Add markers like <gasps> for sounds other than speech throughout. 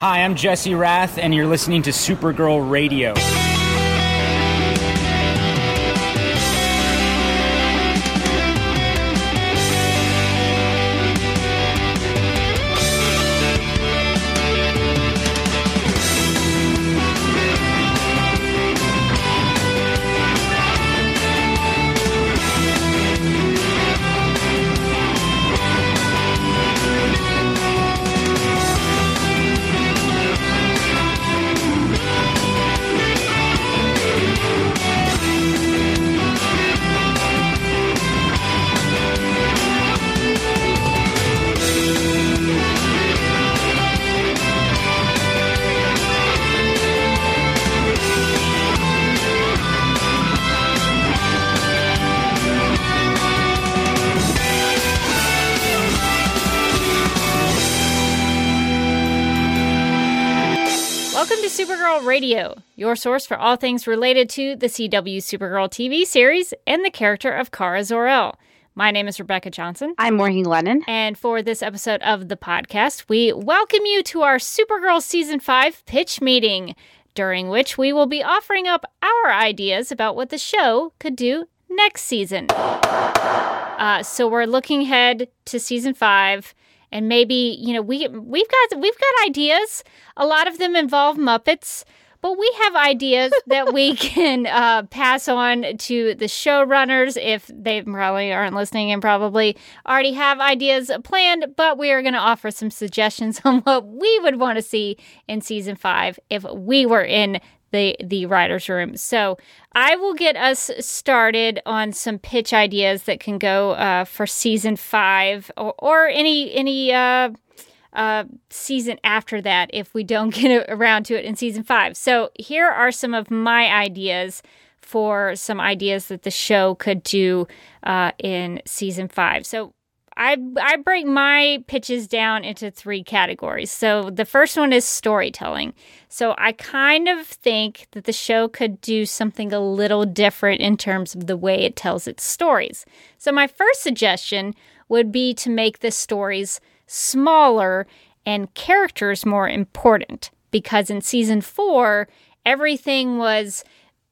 Hi, I'm Jesse Rath, and you're listening to Supergirl Radio. Your source for all things related to the CW Supergirl TV series and the character of Kara Zor-El. My name is Rebecca Johnson. I'm Morgan Lennon. And for this episode of the podcast, we welcome you to our Supergirl Season 5 pitch meeting, during which we will be offering up our ideas about what the show could do next season. Uh, so we're looking ahead to Season 5 and maybe you know we we've got we've got ideas. A lot of them involve Muppets, but we have ideas that we <laughs> can uh, pass on to the showrunners if they probably aren't listening and probably already have ideas planned. But we are going to offer some suggestions <laughs> on what we would want to see in season five if we were in the the writers room. So I will get us started on some pitch ideas that can go uh, for season five or, or any any uh, uh, season after that if we don't <laughs> get around to it in season five. So here are some of my ideas for some ideas that the show could do uh, in season five. So I I break my pitches down into three categories. So the first one is storytelling. So I kind of think that the show could do something a little different in terms of the way it tells its stories. So my first suggestion would be to make the stories smaller and characters more important because in season 4 everything was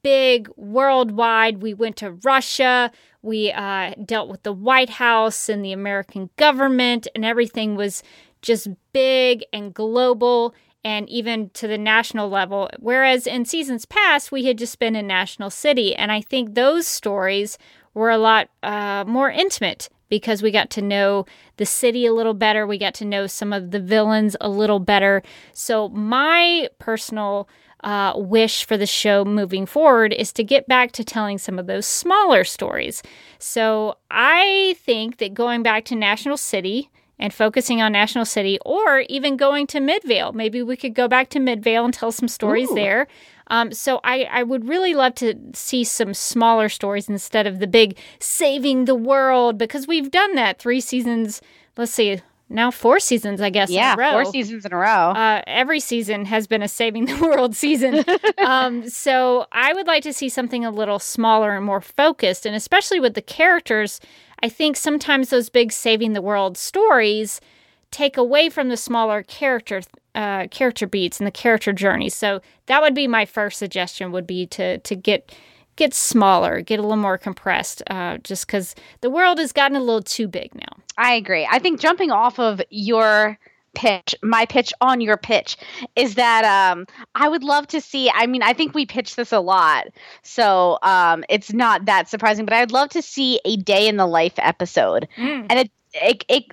big worldwide. We went to Russia. We uh, dealt with the White House and the American government, and everything was just big and global and even to the national level. Whereas in seasons past, we had just been in National City. And I think those stories were a lot uh, more intimate because we got to know the city a little better. We got to know some of the villains a little better. So, my personal uh, wish for the show moving forward is to get back to telling some of those smaller stories. So I think that going back to National City and focusing on National City, or even going to Midvale, maybe we could go back to Midvale and tell some stories Ooh. there. Um, so I, I would really love to see some smaller stories instead of the big saving the world because we've done that three seasons. Let's see, now four seasons, I guess. Yeah, in a row. four seasons in a row. Uh, every season has been a saving the world season. <laughs> um, so I would like to see something a little smaller and more focused, and especially with the characters. I think sometimes those big saving the world stories take away from the smaller character uh, character beats and the character journeys. So that would be my first suggestion. Would be to to get get smaller, get a little more compressed, uh, just because the world has gotten a little too big now. I agree. I think jumping off of your pitch, my pitch on your pitch, is that um, I would love to see. I mean, I think we pitch this a lot, so um, it's not that surprising. But I'd love to see a day in the life episode, Mm. and it, it, it,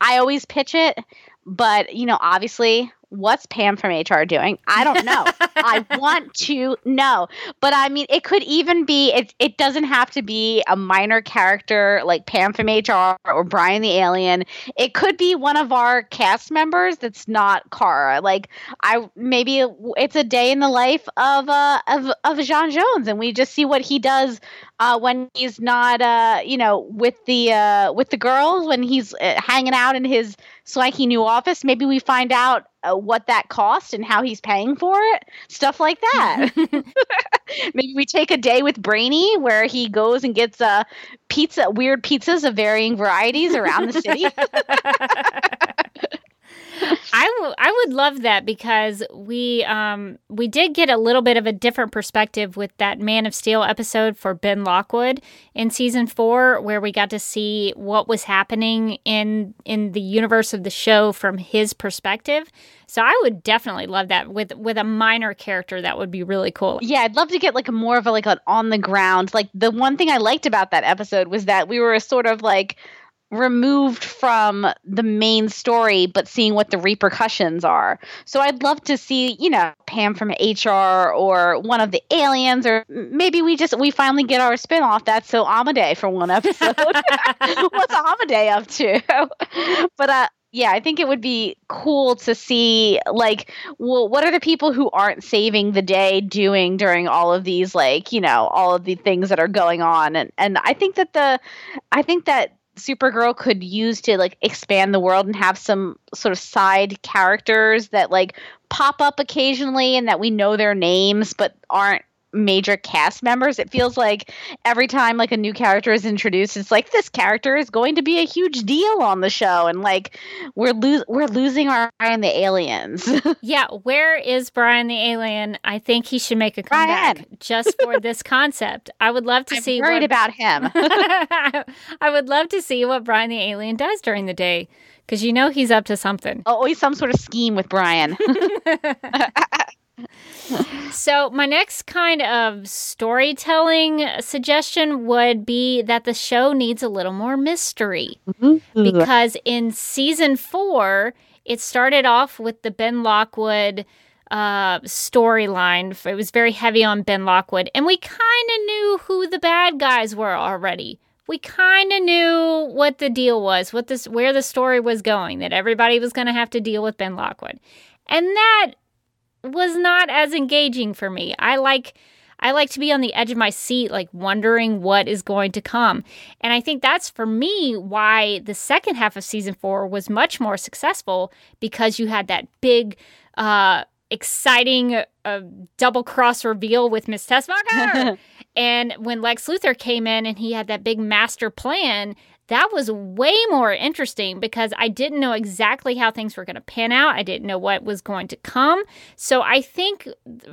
I always pitch it, but you know, obviously. What's Pam from HR doing? I don't know. I <laughs> want to know. But I mean, it could even be it it doesn't have to be a minor character like Pam from HR or Brian the alien. It could be one of our cast members that's not Kara. Like I maybe it's a day in the life of uh of of J'onn J'onzz and we just see what he does uh when he's not uh you know with the uh with the girls when he's uh, hanging out in his swanky new office. Maybe we find out uh, what that cost and how he's paying for it. Stuff like that. <laughs> <laughs> Maybe we take a day with Brainy where he goes and gets uh, pizza, weird pizzas of varying varieties around the city. <laughs> I, w- I would love that because we um we did get a little bit of a different perspective with that Man of Steel episode for Ben Lockwood in season 4 where we got to see what was happening in in the universe of the show from his perspective. So I would definitely love that with with a minor character that would be really cool. Yeah, I'd love to get like more of a like an on the ground. Like the one thing I liked about that episode was that we were sort of like removed from the main story but seeing what the repercussions are. So I'd love to see, you know, Pam from HR or one of the aliens or maybe we just we finally get our spin-off that's so Amadeus for one episode. <laughs> <laughs> What's Amadeus up to? <laughs> but uh yeah, I think it would be cool to see like well what are the people who aren't saving the day doing during all of these like, you know, all of the things that are going on and and I think that the I think that Supergirl could use to like expand the world and have some sort of side characters that like pop up occasionally and that we know their names but aren't major cast members. It feels like every time like a new character is introduced, it's like this character is going to be a huge deal on the show, and like we're lo- we're losing our eye on the aliens. <laughs> yeah, where is Brian the alien? I think he should make a comeback Brian. <laughs> just for this concept. I would love to I'm see. Worried what... about him. <laughs> I would love to see what Brian the alien does during the day because you know he's up to something. Always some sort of scheme with Brian <laughs> so, my next kind of storytelling suggestion would be that the show needs a little more mystery. Mm-hmm. Because in season four, it started off with the Ben Lockwood uh, storyline. It was very heavy on Ben Lockwood, and we kind of knew who the bad guys were already. We kind of knew what the deal was, what this, where the story was going. That everybody was going to have to deal with Ben Lockwood, and that was not as engaging for me. I like I like to be on the edge of my seat, like wondering what is going to come. And I think that's for me why the second half of season four was much more successful because you had that big, uh, exciting uh, double cross reveal with Miss Teschmacher. <laughs> and when Lex Luthor came in and he had that big master plan, that was way more interesting because I didn't know exactly how things were going to pan out. I didn't know what was going to come. So I think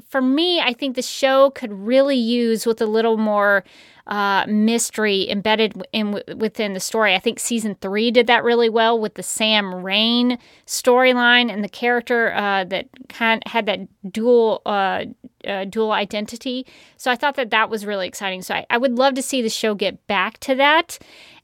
for me, I think the show could really use with a little more uh, mystery embedded in within the story. I think season three did that really well with the Sam Reign storyline and the character uh, that kind had that dual uh, uh, dual identity. So I thought that that was really exciting. So I, I would love to see the show get back to that.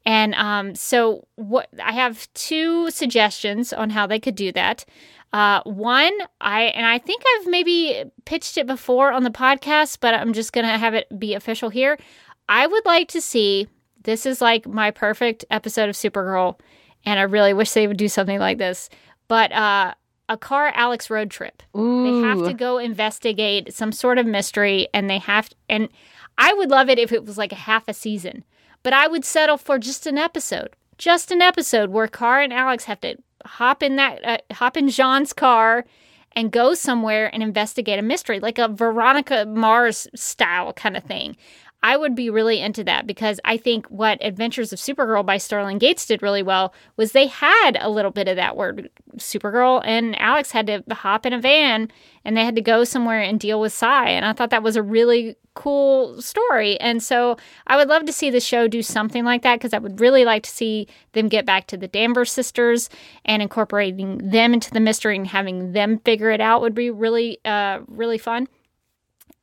And um, so, what I have two suggestions on how they could do that. Uh, one, I and I think I've maybe pitched it before on the podcast, but I'm just gonna have it be official here. I would like to see this is like my perfect episode of Supergirl, and I really wish they would do something like this. But uh, a Kara Alex road trip. Ooh. They have to go investigate some sort of mystery, and they have to, and I would love it if it was like a half a season but I would settle for just an episode, just an episode where Kara and Alex have to hop in that, uh, hop in J'onn's car and go somewhere and investigate a mystery, like a Veronica Mars style kind of thing. I would be really into that because I think what Adventures of Supergirl by Sterling Gates did really well was they had a little bit of that word. Supergirl and Alex had to hop in a van and they had to go somewhere and deal with Psi. And I thought that was a really cool story. And so I would love to see the show do something like that because I would really like to see them get back to the Danvers sisters and incorporating them into the mystery and having them figure it out would be really, uh, really fun.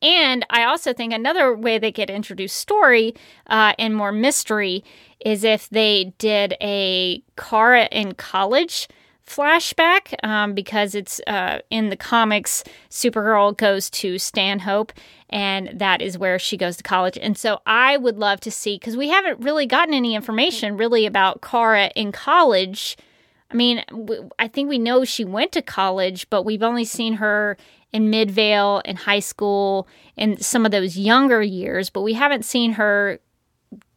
And I also think another way they could introduce story uh, and more mystery is if they did a Kara in college flashback um, because it's uh, in the comics supergirl goes to stanhope and that is where she goes to college. And so i would love to see because we haven't really gotten any information really about kara in college. I mean i think we know she went to college but we've only seen her in Midvale in high school and some of those younger years, but we haven't seen her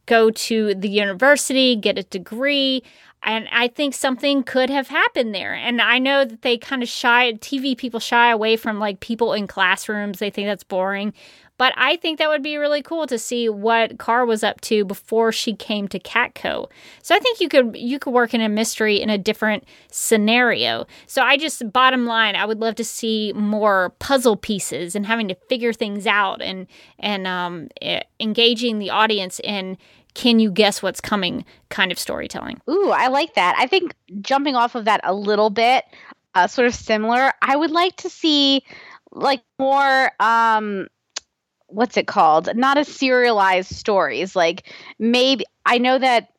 go to the university, get a degree. and I think something could have happened there. And I know that they kind of shy, TV people shy away from like people in classrooms. They think that's boring. But I think that would be really cool to see what Kara was up to before she came to Catco. So I think you could you could work in a mystery in a different scenario. So I just bottom line, I would love to see more puzzle pieces and having to figure things out and and um, engaging the audience in can you guess what's coming kind of storytelling. Ooh, I like that. I think jumping off of that a little bit, uh, sort of similar. I would like to see like more um what's it called? Not as serialized stories. Like maybe I know that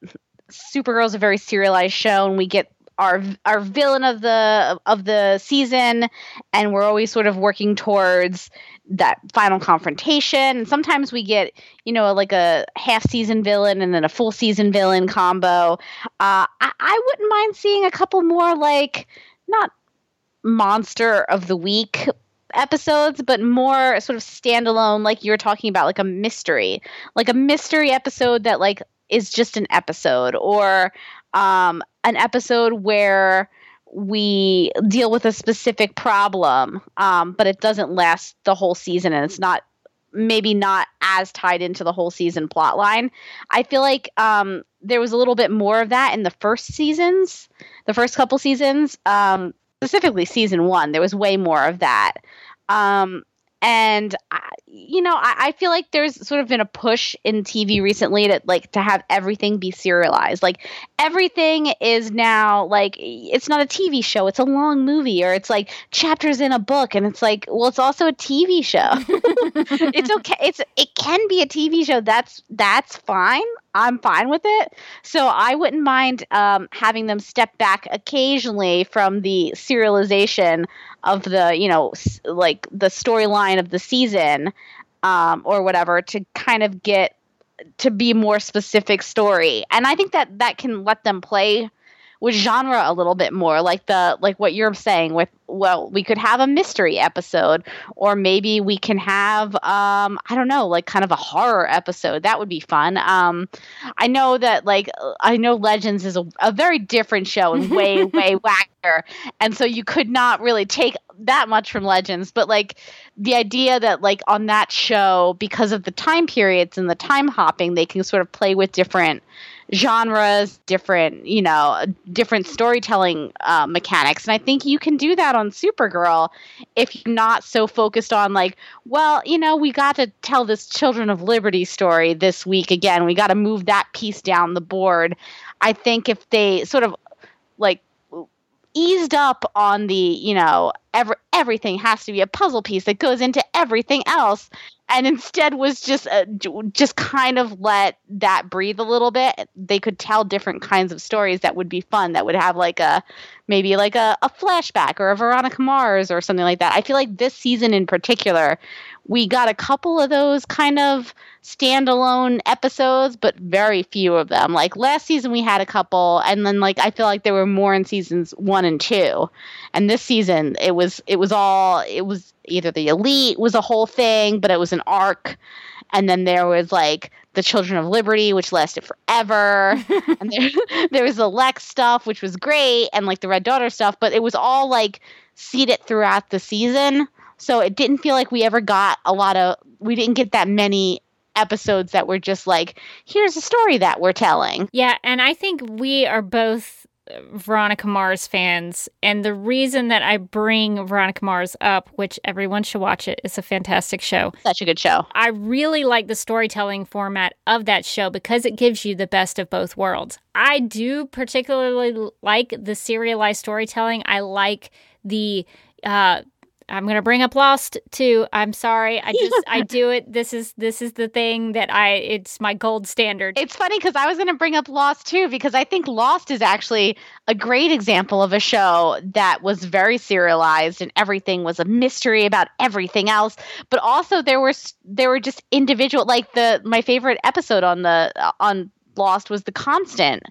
Supergirl is a very serialized show, and we get our our villain of the of the season, and we're always sort of working towards that final confrontation. And sometimes we get you know like a half season villain and then a full season villain combo. Uh, I, I wouldn't mind seeing a couple more like not monster of the week episodes, but more sort of standalone, like you were talking about, like a mystery, like a mystery episode that like is just an episode, or um, an episode where we deal with a specific problem, um, but it doesn't last the whole season, and it's not maybe not as tied into the whole season plot line. I feel like um, there was a little bit more of that in the first seasons, the first couple seasons. Um, specifically season one, there was way more of that. Um, and I, you know, I, I, feel like there's sort of been a push in TV recently to like to have everything be serialized. Like everything is now like it's not a TV show; it's a long movie, or it's like chapters in a book, and it's like, well, it's also a TV show. <laughs> it's okay. It's it can be a TV show. That's that's fine. I'm fine with it. So I wouldn't mind um, having them step back occasionally from the serialization of the, you know, like the storyline of the season um, or whatever to kind of get to be more specific story. And I think that that can let them play with genre a little bit more like the like what you're saying with well we could have a mystery episode or maybe we can have um i don't know like kind of a horror episode. That would be fun. Um i know that like i know legends is a, a very different show and way <laughs> way wackier. And so you could not really take that much from legends but like the idea that like on that show because of the time periods and the time hopping they can sort of play with different genres, different, you know, different storytelling uh, mechanics. And I think you can do that on Supergirl if you're not so focused on, like, well, you know, we got to tell this Children of Liberty story this week again. We got to move that piece down the board. I think if they sort of like eased up on the, you know, every, everything has to be a puzzle piece that goes into everything else. And instead was just uh, just kind of let that breathe a little bit. They could tell different kinds of stories that would be fun that would have like a maybe like a, a flashback or a veronica mars or something like that. I feel like this season in particular we got a couple of those kind of standalone episodes, but very few of them. Like last season, we had a couple, and then like I feel like there were more in seasons one and two, and this season it was it was all it was either the elite was a whole thing, but it was an arc, and then there was like the Children of Liberty, which lasted forever, <laughs> and there <laughs> there was the Lex stuff, which was great, and like the Red Daughter stuff, but it was all like seeded throughout the season. So it didn't feel like we ever got a lot of, we didn't get that many episodes that were just like, here's a story that we're telling. Yeah. And I think we are both Veronica Mars fans. And the reason that I bring Veronica Mars up, which everyone should watch it, it's a fantastic show. Such a good show. I really like the storytelling format of that show because it gives you the best of both worlds. I do particularly like the serialized storytelling. I like the uh, I'm gonna bring up Lost too. I'm sorry. I just I <laughs> do it. This is this is the thing that I it's my gold standard. It's funny because I was gonna bring up Lost too because I think Lost is actually a great example of a show that was very serialized and everything was a mystery about everything else. But also there were there were just individual like the my favorite episode on the on Lost was the constant.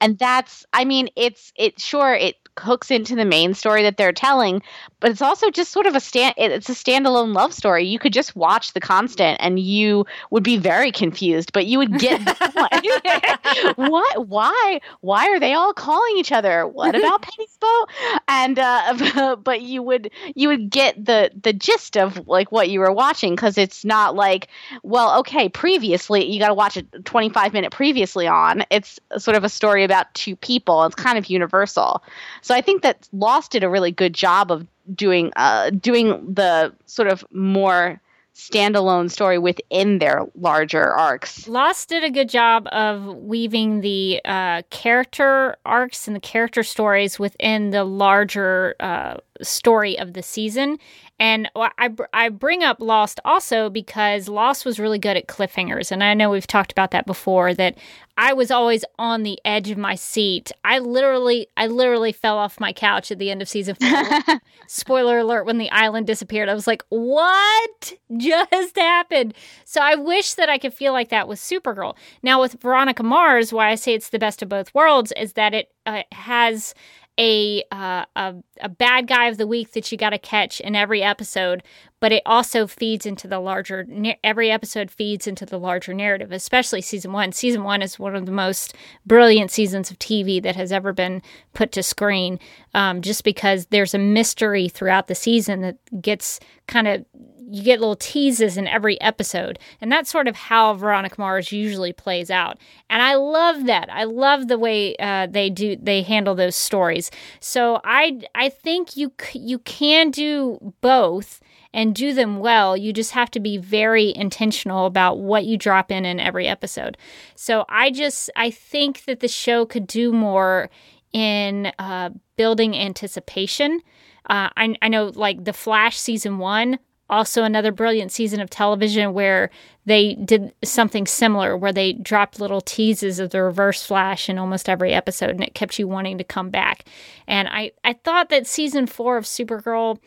And that's I mean it's it sure it hooks into the main story that they're telling, but it's also just sort of a stand it's a standalone love story. You could just watch The Constant and you would be very confused, but you would get <laughs> <laughs> what why why are they all calling each other? What about <laughs> Penny's boat? And uh but you would you would get the the gist of like what you were watching cuz it's not like well, okay, previously you got to watch a 25 minute previously on. It's sort of a story about two people. It's kind of universal. So I think that Lost did a really good job of doing uh, doing the sort of more standalone story within their larger arcs. Lost did a good job of weaving the uh, character arcs and the character stories within the larger uh, story of the season. And I, I bring up Lost also because Lost was really good at cliffhangers. And I know we've talked about that before that I was always on the edge of my seat. I literally, I literally fell off my couch at the end of season four. <laughs> Spoiler alert, when the island disappeared, I was like, what just happened? So I wish that I could feel like that with Supergirl. Now, with Veronica Mars, why I say it's the best of both worlds is that it uh, has a, uh, a a bad guy of the week that you got to catch in every episode, but it also feeds into the larger. Every episode feeds into the larger narrative, especially season one. Season one is one of the most brilliant seasons of TV that has ever been put to screen, um, just because there's a mystery throughout the season that gets kind of you get little teases in every episode. And that's sort of how Veronica Mars usually plays out. And I love that. I love the way uh, they do they handle those stories. So I I think you you can do both and do them well. You just have to be very intentional about what you drop in in every episode. So I just I think that the show could do more in uh, building anticipation. Uh, I, I know, like the Flash season one also another brilliant season of television where they did something similar where they dropped little teases of the reverse flash in almost every episode and it kept you wanting to come back and i i thought that season 4 of supergirl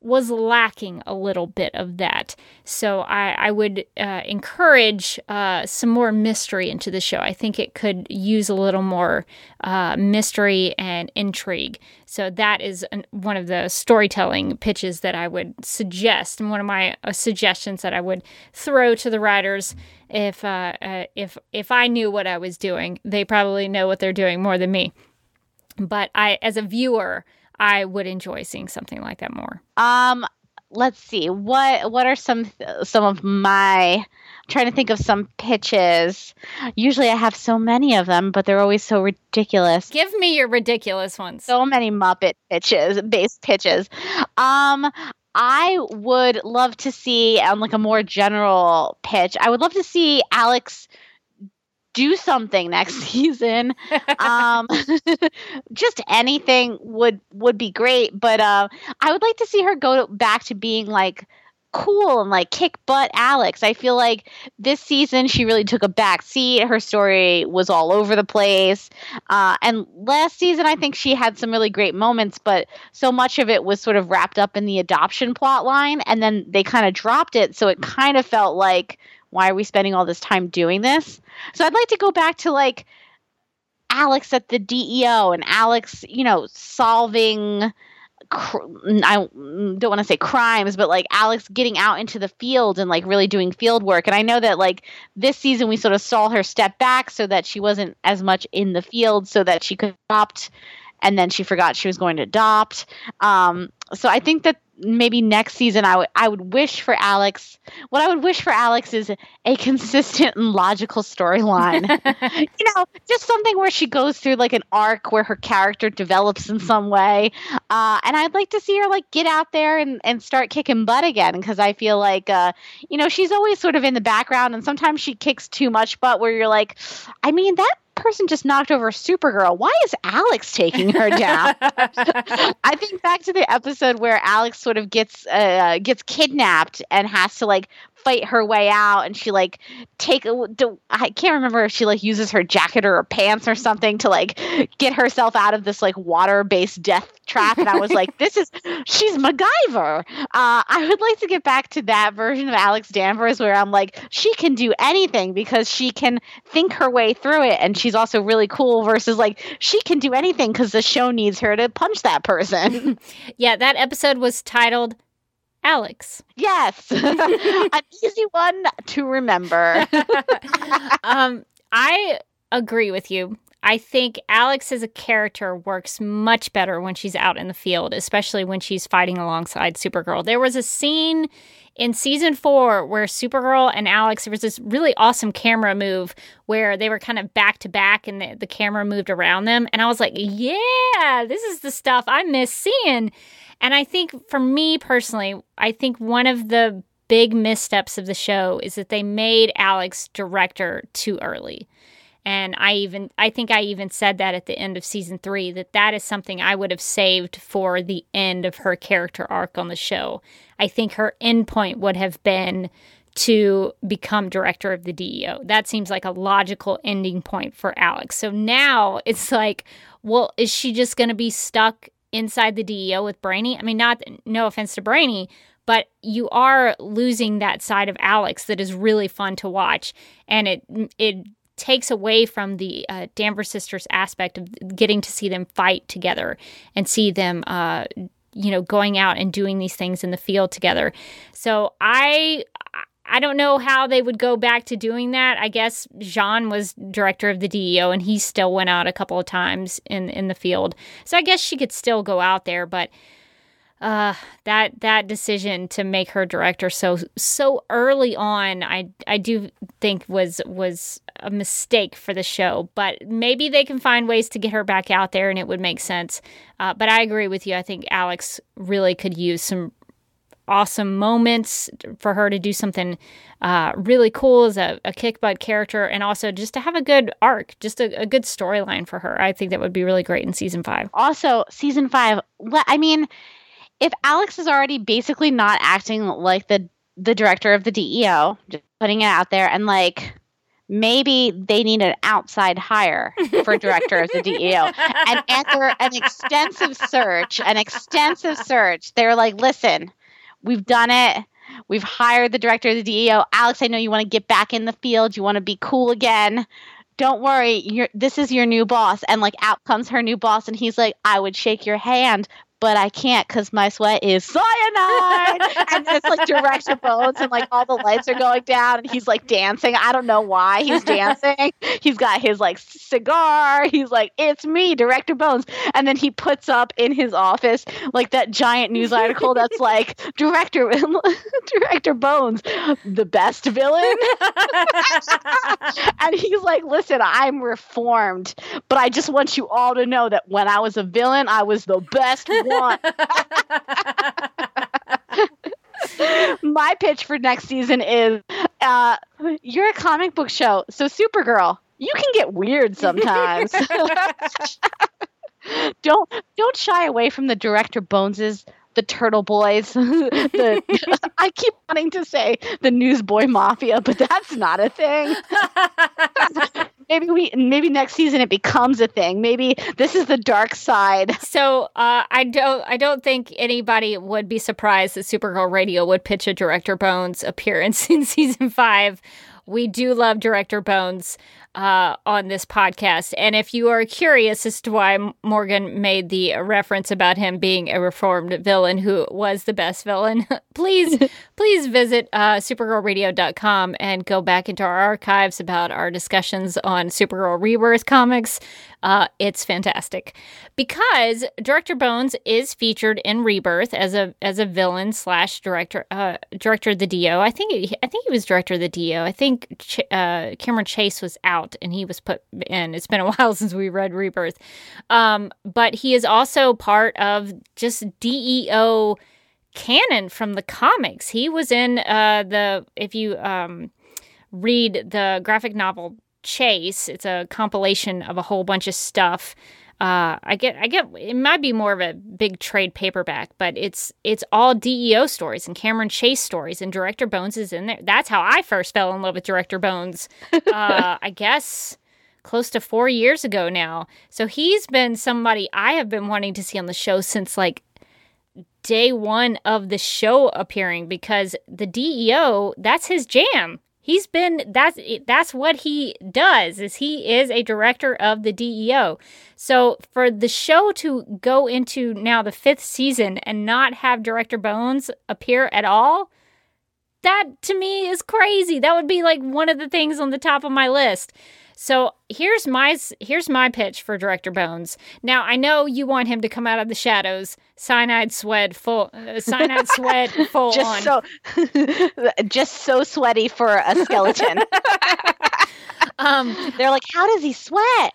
was lacking a little bit of that. So I, I would uh, encourage uh, some more mystery into the show. I think it could use a little more uh, mystery and intrigue. So that is an, one of the storytelling pitches that I would suggest, and one of my uh, suggestions that I would throw to the writers. If uh, uh, if if I knew what I was doing, they probably know what they're doing more than me. But I, as a viewer, I would enjoy seeing something like that more. Um, let's see what what are some some of my I'm trying to think of some pitches. Usually, I have so many of them, but they're always so ridiculous. Give me your ridiculous ones. So many Muppet pitches, base pitches. Um, I would love to see on like a more general pitch. I would love to see Alex do something next <laughs> season. um, <laughs> just anything would would be great. But uh, I would like to see her go back to being like cool and like kick butt Alex. I feel like this season she really took a back seat. Her story was all over the place. Uh, and last season I think she had some really great moments, but so much of it was sort of wrapped up in the adoption plot line and then they kind of dropped it. So it kind of felt like why are we spending all this time doing this? So I'd like to go back to like Alex at the DEO and Alex, you know, solving I don't want to say crimes, but like Alex getting out into the field and like really doing field work. And I know that like this season we sort of saw her step back so that she wasn't as much in the field so that she could adopt and then she forgot she was going to adopt. Um, so I think that maybe next season I would I would wish for Alex what I would wish for Alex is a consistent and logical storyline. <laughs> you know, just something where she goes through like an arc where her character develops in some way. Uh, and I'd like to see her like get out there and, and start kicking butt again because I feel like uh, you know, she's always sort of in the background and sometimes she kicks too much butt where you're like, I mean that person just knocked over Supergirl. Why is Alex taking her down? <laughs> I think back to the episode where Alex sort of gets uh, gets kidnapped and has to like fight her way out and she like take I can't remember if she like uses her jacket or her pants or something to like get herself out of this like water-based death trap and I was like this is she's MacGyver. Uh, I would like to get back to that version of Alex Danvers where I'm like she can do anything because she can think her way through it and she's also really cool versus like she can do anything because the show needs her to punch that person. <laughs> yeah, that episode was titled Alex. Yes, <laughs> an easy one to remember. <laughs> um, I agree with you. I think Alex as a character works much better when she's out in the field, especially when she's fighting alongside Supergirl. There was a scene in season four where Supergirl and Alex, there was this really awesome camera move where they were kind of back to back and the, the camera moved around them. And I was like, yeah, this is the stuff I miss seeing. And I think for me personally, I think one of the big missteps of the show is that they made Alex director too early. And I even I think I even said that at the end of season 3 that that is something I would have saved for the end of her character arc on the show. I think her endpoint would have been to become director of the DEO. That seems like a logical ending point for Alex. So now <laughs> it's like, well, is she just going to be stuck inside the DEO with Brainy? I mean, not no offense to Brainy, but you are losing that side of Alex that is really fun to watch, and it it takes away from the uh, Danvers sisters aspect of getting to see them fight together and see them, uh, you know, going out and doing these things in the field together. So I. I don't know how they would go back to doing that. I guess J'onn was director of the DEO and he still went out a couple of times in in the field. So I guess she could still go out there, but uh, that that decision to make her director so so early on, I I do think was was a mistake for the show. But maybe they can find ways to get her back out there, and it would make sense. Uh, but I agree with you. I think Alex really could use some awesome moments for her to do something uh, really cool as a, a kick butt character and also just to have a good arc just a, a good storyline for her i think that would be really great in season five also season five i mean if Alex is already basically not acting like the the director of the DEO, just putting it out there, and like maybe they need an outside hire for director of the DEO. <laughs> And after an extensive search, an extensive search, they're like, listen, we've done it. We've hired the director of the DEO. Alex, I know you want to get back in the field. You want to be cool again. Don't worry, you're, this is your new boss. And like out comes her new boss, and he's like, I would shake your hand, but I can't because my sweat is cyanide. <laughs> and it's like director bones, and like all the lights are going down, and he's like dancing. I don't know why he's dancing. <laughs> he's got his like cigar. He's like, it's me, director bones. And then he puts up in his office like that giant news article that's like, director, <laughs> director bones, the best villain. and he's like, listen, I'm reformed, but I just want you all to know that when I was a villain, I was the best want. <laughs> My pitch for next season is uh, you're a comic book show, so Supergirl, you can get weird sometimes. <laughs> don't don't shy away from the director Bones's the Turtle Boys. <laughs> the, I keep wanting to say the Newsboy Mafia, but that's not a thing. Maybe we maybe next season it becomes a thing. Maybe this is the dark side. So uh, I don't I don't think anybody would be surprised that Supergirl Radio would pitch a Director Bones appearance <laughs> in season five. We do love Director Bones uh, on this podcast. And if you are curious as to why Morgan made the reference about him being a reformed villain who was the best villain, <laughs> please, <laughs> please visit uh, supergirlradio.com and go back into our archives about our discussions on Supergirl Rebirth comics. Uh, it's fantastic because Director Bones is featured in Rebirth as a as a villain slash director uh, director of the DEO. I think I think he was director of the DEO. I think Ch- uh, Cameron Chase was out out and he was put in. It's been a <laughs> while since we read Rebirth. Um, but he is also part of just DEO canon from the comics. He was in uh, the, if you um, read the graphic novel Chase, it's a compilation of a whole bunch of stuff uh, I get, I get. It might be more of a big trade paperback, but it's it's all DEO stories and Cameron Chase stories, and Director Bones is in there. That's how I first fell in love with Director Bones. <laughs> Uh, I guess close to four years ago now. So he's been somebody I have been wanting to see on the show since like day one of the show appearing because the DEO that's his jam He's been that's that's what he does. Is he is a director of the DEO. So for the show to go into now the 5th season and not have director Bones appear at all, that to me is crazy. That would be like one of the things on the top of my list. So here's my here's my pitch for director Bones. Now I know you want him to come out of the shadows, cyanide sweat full, uh, cyanide sweat <laughs> full just on. so <laughs> just so sweaty for a skeleton. <laughs> Um, They're like, how does he sweat?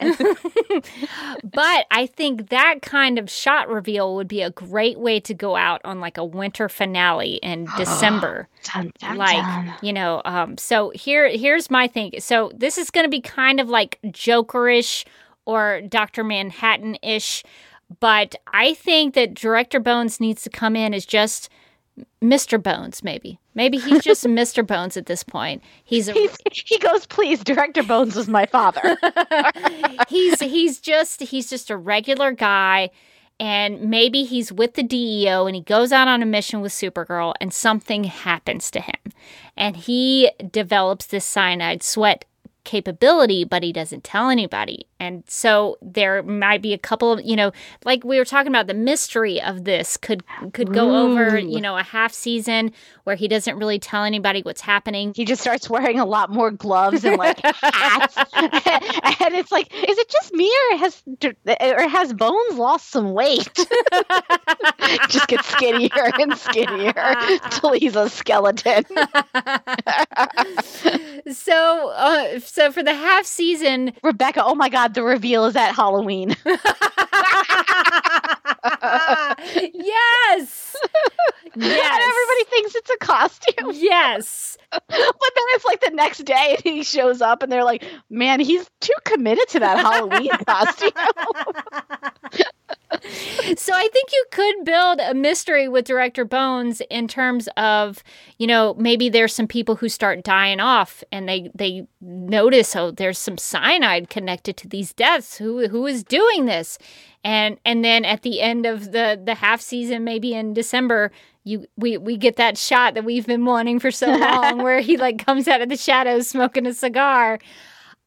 but I think that kind of shot reveal would be a great way to go out on like a winter finale in <gasps> December. Dun, dun, like dun. you know um so here here's my thing so this is going to be kind of like jokerish or dr manhattan-ish but i think that director bones needs to come in as just mr bones maybe. Maybe he's just <laughs> mr bones at this point. He's a, He's, he goes, please, Director Bones was my father. <laughs> he's he's just he's just a regular guy and maybe he's with the DEO and he goes out on a mission with Supergirl and something happens to him. And he develops this cyanide sweat capability but he doesn't tell anybody and so there might be a couple of you know like we were talking about the mystery of this could could go over you know a half season where he doesn't really tell anybody what's happening he just starts wearing a lot more gloves and like hats, <laughs> and it's like, is it just me or has or has Bones lost some weight? <laughs> just gets skinnier and skinnier until he's a skeleton. <laughs> so uh, so for the half season <laughs> Rebecca, oh my God, the reveal is at Halloween. <laughs> yes. <laughs> And Yes. everybody thinks it's a costume. <laughs> Yes. But then it's like the next day and <laughs> he shows up and they're like, man, he's too committed to that Halloween costume. So I think you could build a mystery with director Bones in terms of, you know, maybe there's some people who start dying off and they they notice oh there's some cyanide connected to these deaths. Who who is doing this? And and then at the end of the the half season maybe in December you we we get that shot that we've been wanting for so <laughs> long where he like comes out of the shadows smoking a cigar.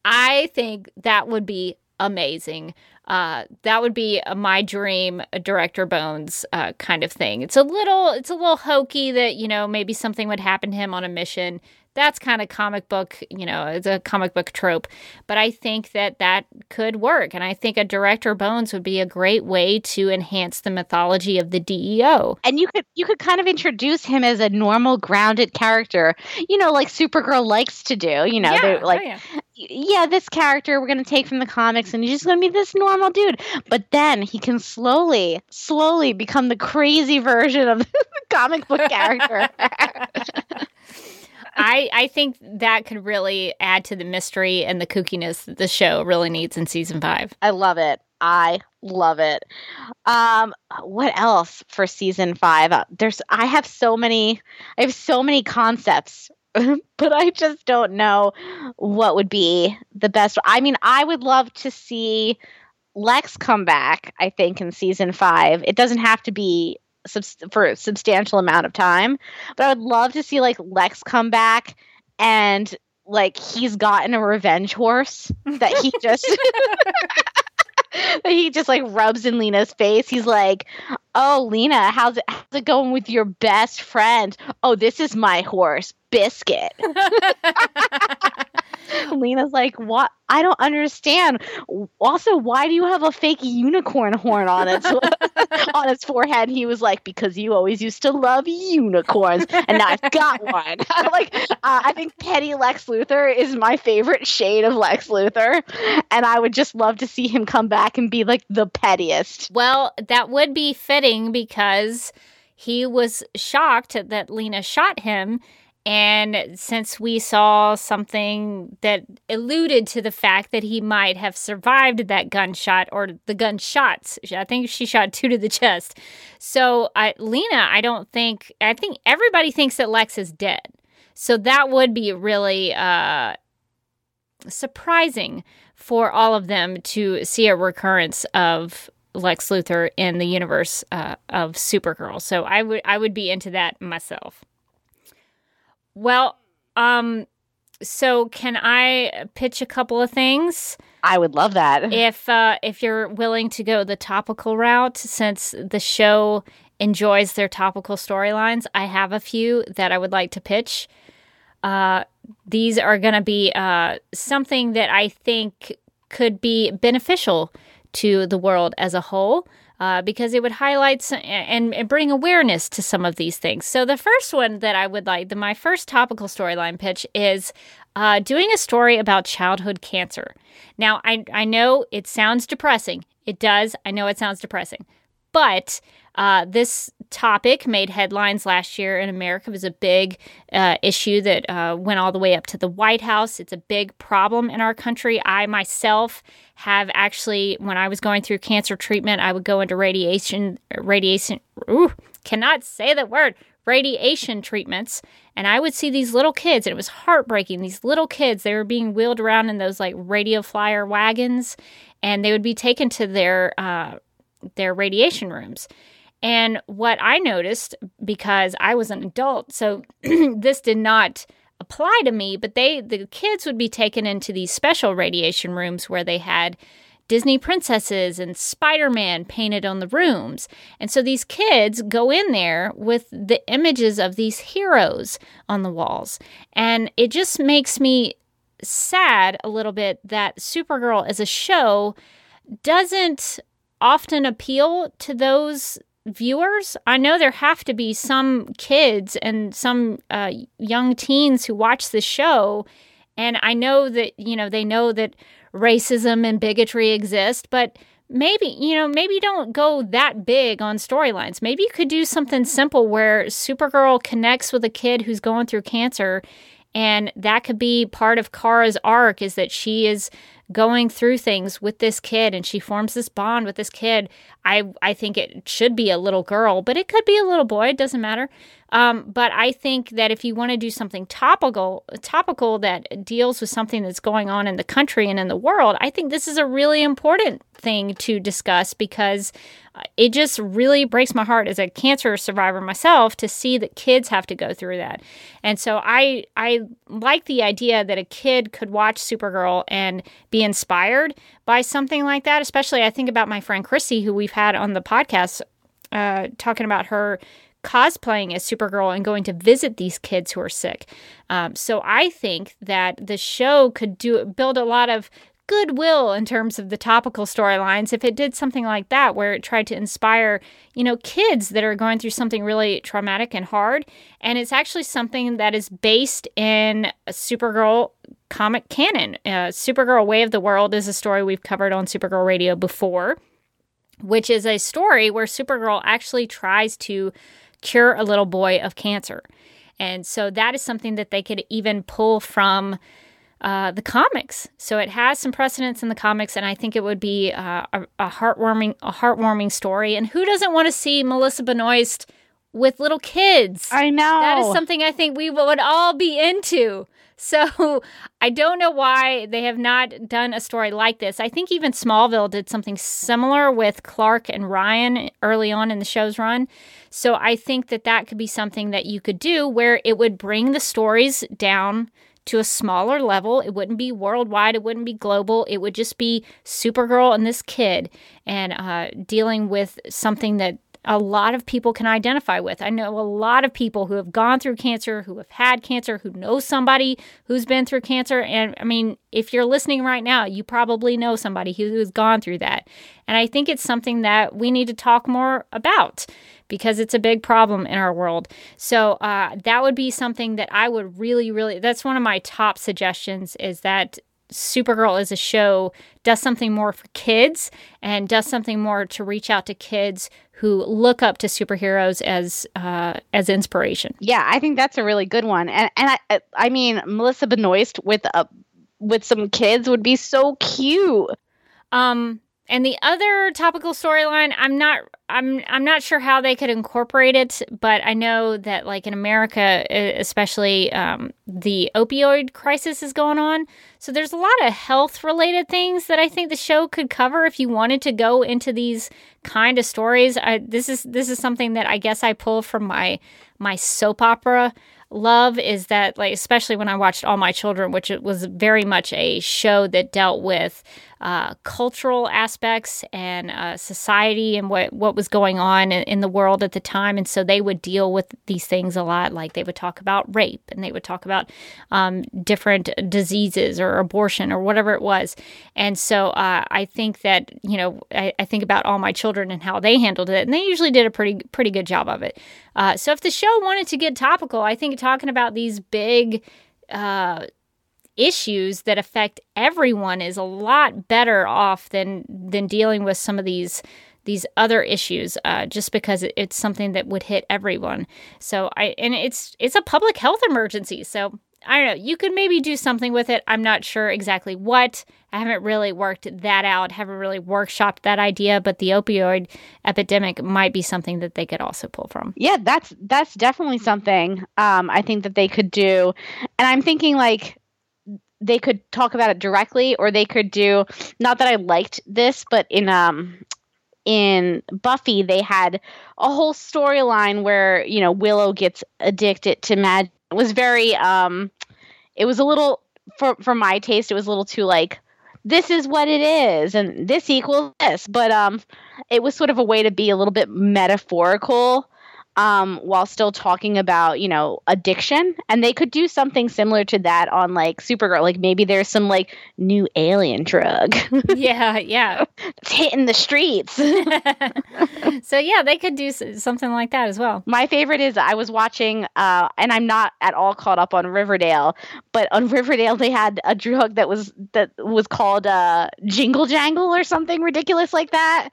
I think that would be amazing. Uh, that would be a, my dream a director bones uh, kind of thing. It's a little it's a little hokey that you know maybe something would happen to him on a mission. That's kind of comic book, you know, it's a comic book trope. But I think that that could work, and I think a director bones would be a great way to enhance the mythology of the DEO. and you could you could kind of introduce him as a normal grounded character you know like supergirl likes to do you know yeah, they're like oh, yeah. yeah this character we're going to take from the comics and he's just going to be this normal dude but then he can slowly slowly become the crazy version of <laughs> the comic book character <laughs> I I think that could really add to the mystery and the kookiness that the show really needs in season five. i love it. I love it. Um what else for season five? Uh, there's i have so many i have so many concepts <laughs> but i just don't know what would be the best. I mean i would love to see lex come back i think in season five. It doesn't have to be for a substantial amount of time but i would love to see like lex come back and like he's gotten a revenge horse that he <laughs> just <laughs> that he just like rubs in Lena's face. He's like, "Oh, Lena, how's it how's it going with your best friend? Oh, this is my horse, Biscuit." <laughs> <laughs> Lena's like, "What? I don't understand. Also, why do you have a fake unicorn horn on its <laughs> on its forehead?" He was like, "Because you always used to love unicorns, and now I've got one." <laughs> like, uh, I think petty Lex Luthor is my favorite shade of Lex Luthor, and I would just love to see him come back and be like the pettiest. Well, that would be fitting because he was shocked that Lena shot him. And since we saw something that alluded to the fact that he might have survived that gunshot or the gunshots, I think she shot two to the chest. So, I, Lena, I don't think, I think everybody thinks that Lex is dead. So that would be really uh, surprising for all of them to see a recurrence of Lex Luthor in the universe uh, of Supergirl. So I would I would be into that myself. Well, um, so can I pitch a couple of things? I would love that. If uh, if you're willing to go the topical route, since the show enjoys their topical storylines, I have a few that I would like to pitch. Uh, these are going to be uh, something that I think could be beneficial to the world as a whole. Uh, because it would highlight some, and, and, bring awareness to some of these things. So the first one that I would like, the, my first topical storyline pitch is uh, doing a story about childhood cancer. Now I I know it sounds depressing. It does. I know it sounds depressing, but uh, this topic made headlines last year in America. It was a big uh, issue that uh, went all the way up to the White House. It's a big problem in our country. I myself have actually, when I was going through cancer treatment, I would go into radiation, radiation, ooh, cannot say the word, radiation treatments. And I would see these little kids, and it was heartbreaking. These little kids, they were being wheeled around in those like radio flyer wagons, and they would be taken to their uh, their radiation rooms. And what I noticed, because I was an adult, so <clears throat> this did not apply to me, but they the kids would be taken into these special radiation rooms where they had Disney princesses and Spider Man painted on the rooms. And so these kids go in there with the images of these heroes on the walls. And it just makes me sad a little bit that Supergirl as a show doesn't often appeal to those viewers. I know there have to be some kids and some uh, young teens who watch the show, and I know that you know they know that racism and bigotry exist, but maybe you know maybe don't go that big on storylines. Maybe you could do something simple where Supergirl connects with a kid who's going through cancer, and that could be part of Kara's arc is that she is going through things with this kid and she forms this bond with this kid. I I think it should be a little girl, but it could be a little boy, it doesn't matter. Um, but I think that if you want to do something topical, topical that deals with something that's going on in the country and in the world, I think this is a really important thing to discuss because uh, it just really breaks my heart as a cancer survivor myself to see that kids have to go through that. And so I I like the idea that a kid could watch Supergirl and be inspired by something like that. Especially I think about my friend Chrissy, who we've had on the podcast, uh, talking about her cosplaying as Supergirl and going to visit these kids who are sick. Um, so I think that the show could do build a lot of goodwill in terms of the topical storylines if it did something like that where it tried to inspire you know kids that are going through something really traumatic and hard and it's actually something that is based in a supergirl comic canon uh, supergirl way of the world is a story we've covered on supergirl radio before which is a story where supergirl actually tries to cure a little boy of cancer. And so that is something that they could even pull from uh, the comics. So it has some precedence in the comics, and I think it would be uh, a, a, heartwarming, a heartwarming story. And who doesn't want to see Melissa Benoist with little kids? I know that is something I think we would all be into. So <laughs> I don't know why they have not done a story like this. I think even Smallville did something similar with Clark and Ryan early on in the show's run. So I think that that could be something that you could do where it would bring the stories down to a smaller level. It wouldn't be worldwide, it wouldn't be global. It would just be Supergirl and this kid and uh, dealing with something that a lot of people can identify with. I know a lot of people who have gone through cancer, who have had cancer, who know somebody who's been through cancer. And I mean, if you're listening right now, you probably know somebody who's gone through that. And I think it's something that we need to talk more about because it's a big problem in our world. So uh, that would be something that I would really, really, that's one of my top suggestions is that Supergirl as a show does something more for kids and does something more to reach out to kids who look up to superheroes as uh, as inspiration. Yeah, I think that's a really good one. And and I I mean Melissa Benoist with a with some kids would be so cute. Um and the other topical storyline, I'm not I'm I'm not sure how they could incorporate it, but I know that like in America, especially um, the opioid crisis is going on. So there's a lot of health related things that I think the show could cover if you wanted to go into these kind of stories. I, this is this is something that I guess I pull from my my soap opera love is that, like, especially when I watched All My Children, which was very much a show that dealt with uh, cultural aspects and uh, society and what, what was going on in, in, the world at the time. And so they would deal with these things a lot. Like they would talk about rape and they would talk about um, different diseases or abortion or whatever it was. And so uh, I think that, you know, I, I, think about all my children and how they handled it. And they usually did a pretty, pretty good job of it. Uh, so if the show wanted to get topical, I think talking about these big, uh, issues that affect everyone is a lot better off than than dealing with some of these these other issues uh, just because it's something that would hit everyone. So i and it's it's a public health emergency. So i don't know you could maybe do something with it. I'm not sure exactly what. I haven't really worked that out haven't really workshopped that idea but the opioid epidemic might be something that they could also pull from. Yeah that's that's definitely something um, i think that they could do. And i'm thinking like they could talk about it directly or they could do not that I liked this, but in um in Buffy they had a whole storyline where, you know, Willow gets addicted to magic. It was very um it was a little for for my taste it was a little too like this is what it is and this equals this but um it was sort of a way to be a little bit metaphorical um, while still talking about you know addiction. And they could do something similar to that on like supergirl. Like maybe there's some like new alien drug. <laughs> Yeah yeah. <laughs> It's hitting the streets. <laughs> So yeah they could do something like that as well. My favorite is i was watching uh, and i'm not at all caught up on riverdale but on riverdale they had a drug that was that was called uh, jingle jangle or something ridiculous like that.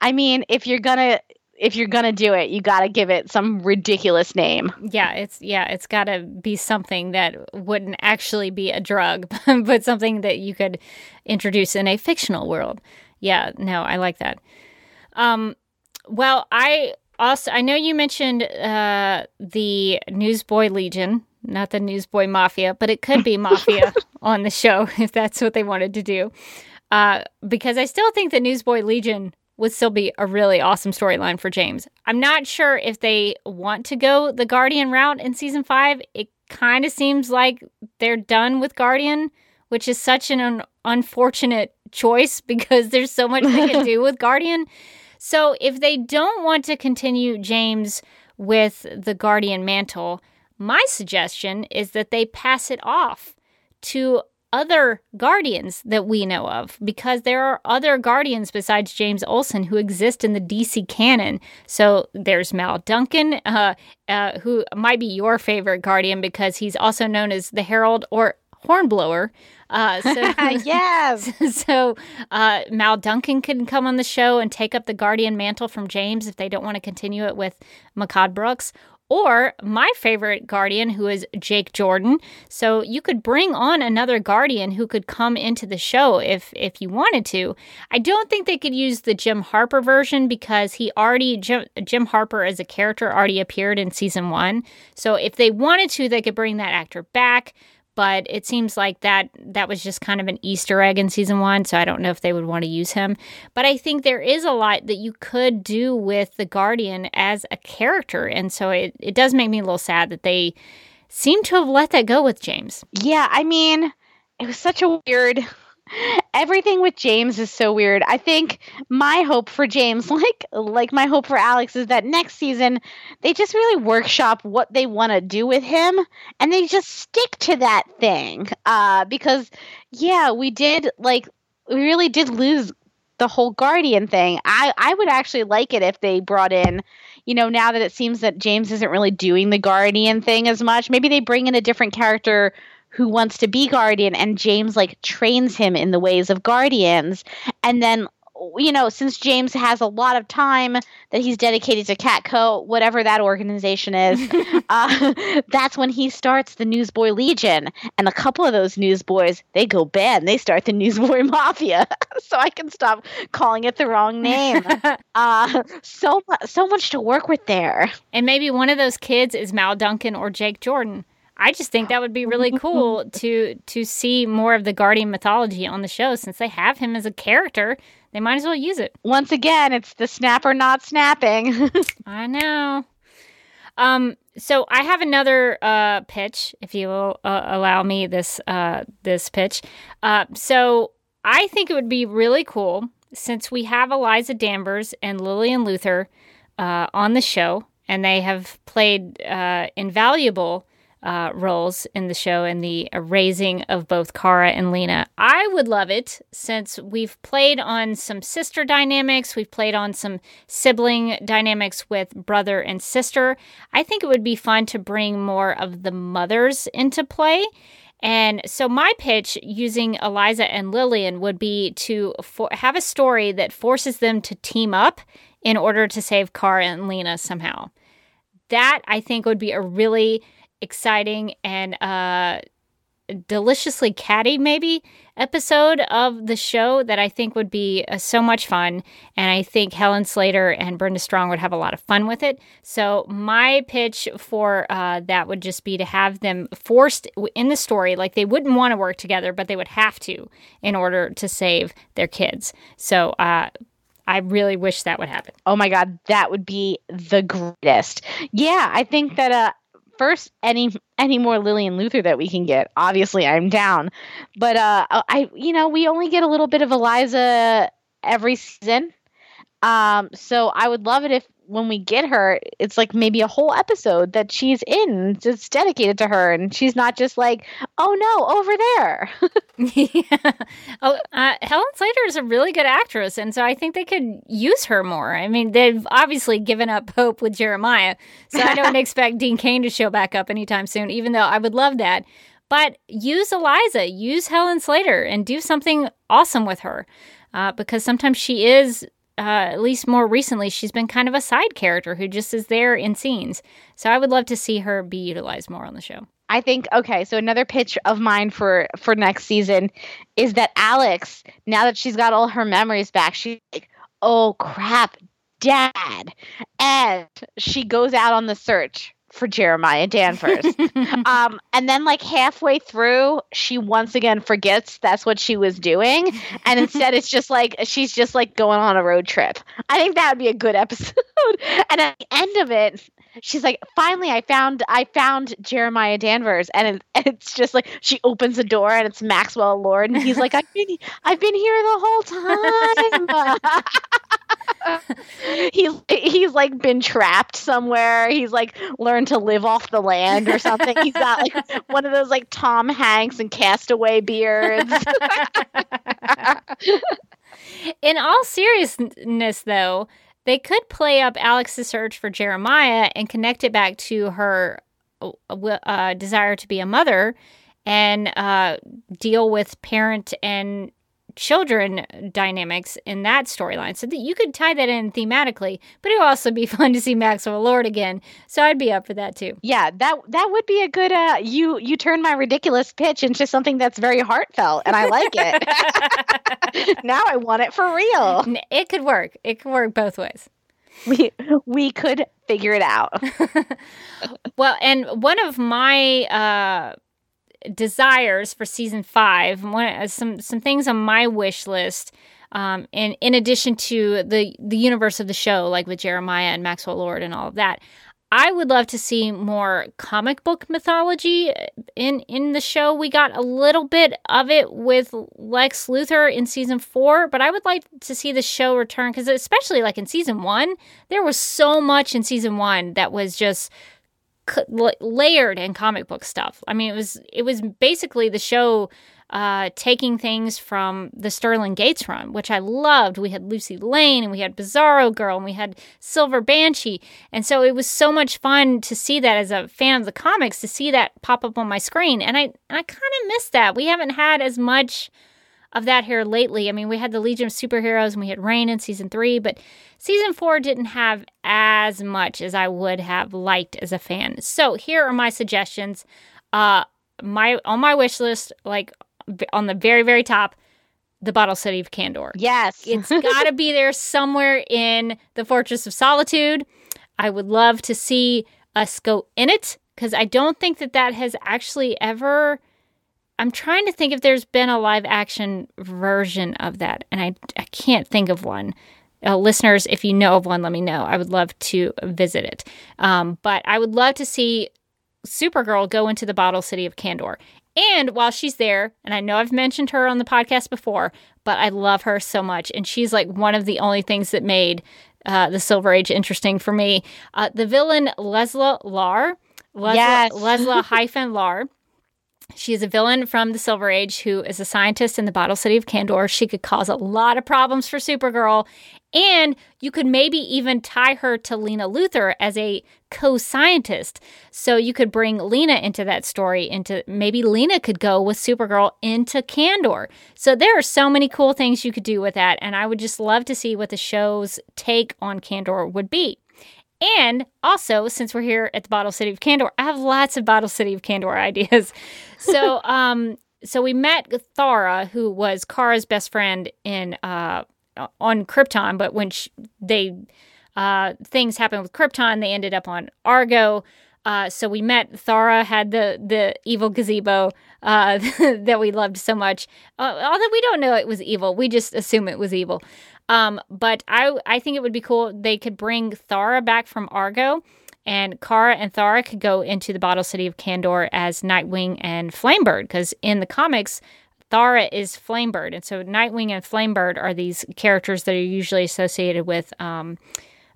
I mean if you're gonna if you're gonna do it, you gotta give it some ridiculous name. Yeah, it's yeah, it's gotta be something that wouldn't actually be a drug, <laughs> but something that you could introduce in a fictional world. Yeah, no, I like that. Um, well, I also I know you mentioned uh, the Newsboy Legion, not the Newsboy Mafia, but it could be <laughs> Mafia on the show <laughs> if that's what they wanted to do. Uh, because I still think the Newsboy Legion would still be a really awesome storyline for James. I'm not sure if they want to go the Guardian route in season five. It kind of seems like they're done with Guardian, which is such an un- unfortunate choice <laughs> because there's so much they can do with Guardian. So if they don't want to continue James with the Guardian mantle, my suggestion is that they pass it off to other guardians that we know of because there are other guardians besides James Olsen who exist in the DC canon. So there's Mal Duncan, uh, uh, who might be your favorite guardian because he's also known as the Herald or Hornblower. Uh, so <laughs> yes, <laughs> so uh, Mal Duncan can come on the show and take up the guardian mantle from James if they don't want to continue it with Mehcad Brooks, or my favorite guardian, who is Jake Jordan. So you could bring on another guardian who could come into the show if if you wanted to. I don't think they could use the Jim Harper version because he already Jim, Jim Harper as a character already appeared in season one. So if they wanted to, they could bring that actor back but it seems like that that was just kind of an Easter egg in season one, so I don't know if they would want to use him. But I think there is a lot that you could do with the Guardian as a character, and so it, it does make me a little sad that they seem to have let that go with James. Yeah, I mean, it was such a weird everything with James is so weird. I think my hope for James, <laughs> like like my hope for Alex, is that next season they just really workshop what they want to do with him, and they just stick to that thing. Uh, because yeah, we did like we really did lose the whole Guardian thing. I I would actually like it if they brought in. You know, now that it seems that James isn't really doing the Guardian thing as much, maybe they bring in a different character who wants to be guardian and James like trains him in the ways of guardians. And then you know since James has a lot of time that he's dedicated to Catco whatever that organization is <laughs> uh, that's when he starts the Newsboy Legion. And a couple of those newsboys they go bad. They start the Newsboy <laughs> Mafia. <laughs> So I can stop calling it the wrong name. Uh, so so much to work with there. And maybe one of those kids is Mal Duncan or Jake Jordan I just think that would be really cool <laughs> to to see more of the Guardian mythology on the show since they have him as a character. They might as well use it. Once again, it's the snapper not snapping. <laughs> I know. Um, so I have another uh, pitch, if you will uh, allow me this uh, this pitch. Uh, so I think it would be really cool since we have Eliza Danvers and Lillian Luthor uh, on the show, and they have played uh, invaluable uh, roles in the show and the raising of both Kara and Lena. I would love it since we've played on some sister dynamics, we've played on some sibling dynamics with brother and sister. I think it would be fun to bring more of the mothers into play. And so, my pitch using Eliza and Lillian would be to for- have a story that forces them to team up in order to save Kara and Lena somehow. That I think would be a really exciting and uh, deliciously catty, maybe episode of the show that I think would be uh, so much fun. And I think Helen Slater and Brenda Strong would have a lot of fun with it. So, my pitch for uh, that would just be to have them forced in the story, like they wouldn't want to work together, but they would have to in order to save their kids. So, uh, I really wish that would happen. Oh my God, that would be the greatest. Yeah, I think that uh, first any any more Lillian Luthor that we can get. Obviously, I'm down. But uh I you know, we only get a little bit of Eliza every season. Um so I would love it if when we get her, it's like maybe a whole episode that she's in. It's dedicated to her, and she's not just like, "Oh no, over there." yeah. <laughs> <laughs> Oh, uh, Helen Slater is a really good actress, and so I think they could use her more. I mean, they've obviously given up hope with Jeremiah, so I don't <laughs> expect Dean Cain to show back up anytime soon. Even though I would love that, but use Eliza, use Helen Slater, and do something awesome with her. Uh, because sometimes she is uh, at least more recently, she's been kind of a side character who just is there in scenes. So I would love to see her be utilized more on the show. I think okay, so another pitch of mine for for next season is that Alex, now that she's got all her memories back, she's like, "Oh crap, dad." And she goes out on the search for Jeremiah Danvers. <laughs> um, and then, like halfway through, she once again forgets that's what she was doing, and instead, it's just like she's just like going on a road trip. I think that would be a good episode. <laughs> and at the end of it, she's like, "Finally, I found I found Jeremiah Danvers," and, it, and it's just like she opens the door, and it's Maxwell Lord, and he's like, "I've been I've been here the whole time." <laughs> <laughs> he's he's like been trapped somewhere. He's like learned to live off the land or something. He's got like <laughs> one of those like Tom Hanks and Castaway beards. <laughs> In all seriousness, though, they could play up Alex's search for Jeremiah and connect it back to her uh, uh desire to be a mother and uh, deal with parent and children dynamics in that storyline. So that you could tie that in thematically, but it would also be <laughs> fun to see Maxwell Lord again. So I'd be up for that too. Yeah, that that would be a good uh you you turn my ridiculous pitch into something that's very heartfelt and I like it. <laughs> <laughs> now I want it for real. It could work. It could work both ways. We we could figure it out. well, and one of my uh desires for season five, one, uh, some some things on my wish list. Um, and in addition to the the universe of the show, like with Jeremiah and Maxwell Lord and all of that, I would love to see more comic book mythology in in the show. We got a little bit of it with Lex Luthor in season four, but I would like to see the show return because, especially like in season one, there was so much in season one that was just layered in comic book stuff. I mean, it was it was basically the show uh, taking things from the Sterling Gates run, which I loved. We had Lucy Lane and we had Bizarro Girl and we had Silver Banshee. And so it was so much fun to see that as a fan of the comics, to see that pop up on my screen. And I, and I kind of miss that. We haven't had as much of that here lately. I mean, we had the Legion of Superheroes and we had Reign in season three, but season four didn't have as much as I would have liked as a fan. So here are my suggestions. Uh, my on my wish list, like on the very very top, the Bottle City of Kandor. Yes, <laughs> it's got to be there somewhere in the Fortress of Solitude. I would love to see us go in it because I don't think that that has actually ever I'm trying to think if there's been a live action version of that, and I, I can't think of one. Uh, listeners, if you know of one, let me know. I would love to visit it. Um, but I would love to see Supergirl go into the bottle city of Kandor. And while she's there, and I know I've mentioned her on the podcast before, but I love her so much. And she's like one of the only things that made uh, the Silver Age interesting for me. Uh, the villain, Lesla Lar. Lesla, Yes. Lesla <laughs> hyphen Lar. She is a villain from the Silver Age who is a scientist in the bottle city of Kandor. She could cause a lot of problems for Supergirl. And you could maybe even tie her to Lena Luthor as a co scientist. So you could bring Lena into that story, into maybe Lena could go with Supergirl into Kandor. So there are so many cool things you could do with that. And I would just love to see what the show's take on Kandor would be. And also, since we're here at the Bottle City of Kandor, I have lots of Bottle City of Kandor <laughs> ideas. So, um, so we met Thara, who was Kara's best friend in uh, on Krypton, but when she, they uh, things happened with Krypton, they ended up on Argo. Uh, so we met Thara, had the the evil gazebo uh, <laughs> that we loved so much. Uh, although we don't know it was evil, we just assume it was evil. Um, but I I think it would be cool. They could bring Thara back from Argo, and Kara and Thara could go into the Bottle City of Kandor as Nightwing and Flamebird. Because in the comics, Thara is Flamebird, and so Nightwing and Flamebird are these characters that are usually associated with. Um,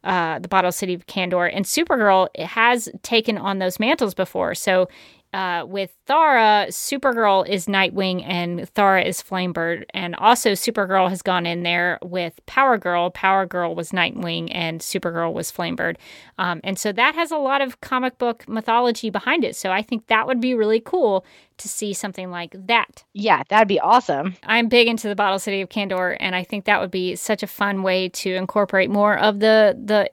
uh, the Bottle City of Kandor and Supergirl has taken on those mantles before. So uh, with Thara, Supergirl is Nightwing and Thara is Flamebird. And also, Supergirl has gone in there with Power Girl. Power Girl was Nightwing and Supergirl was Flamebird. Um, and so that has a lot of comic book mythology behind it. So I think that would be really cool to see something like that. Yeah, that'd be awesome. I'm big into the Bottle City of Kandor, and I think that would be such a fun way to incorporate more of the the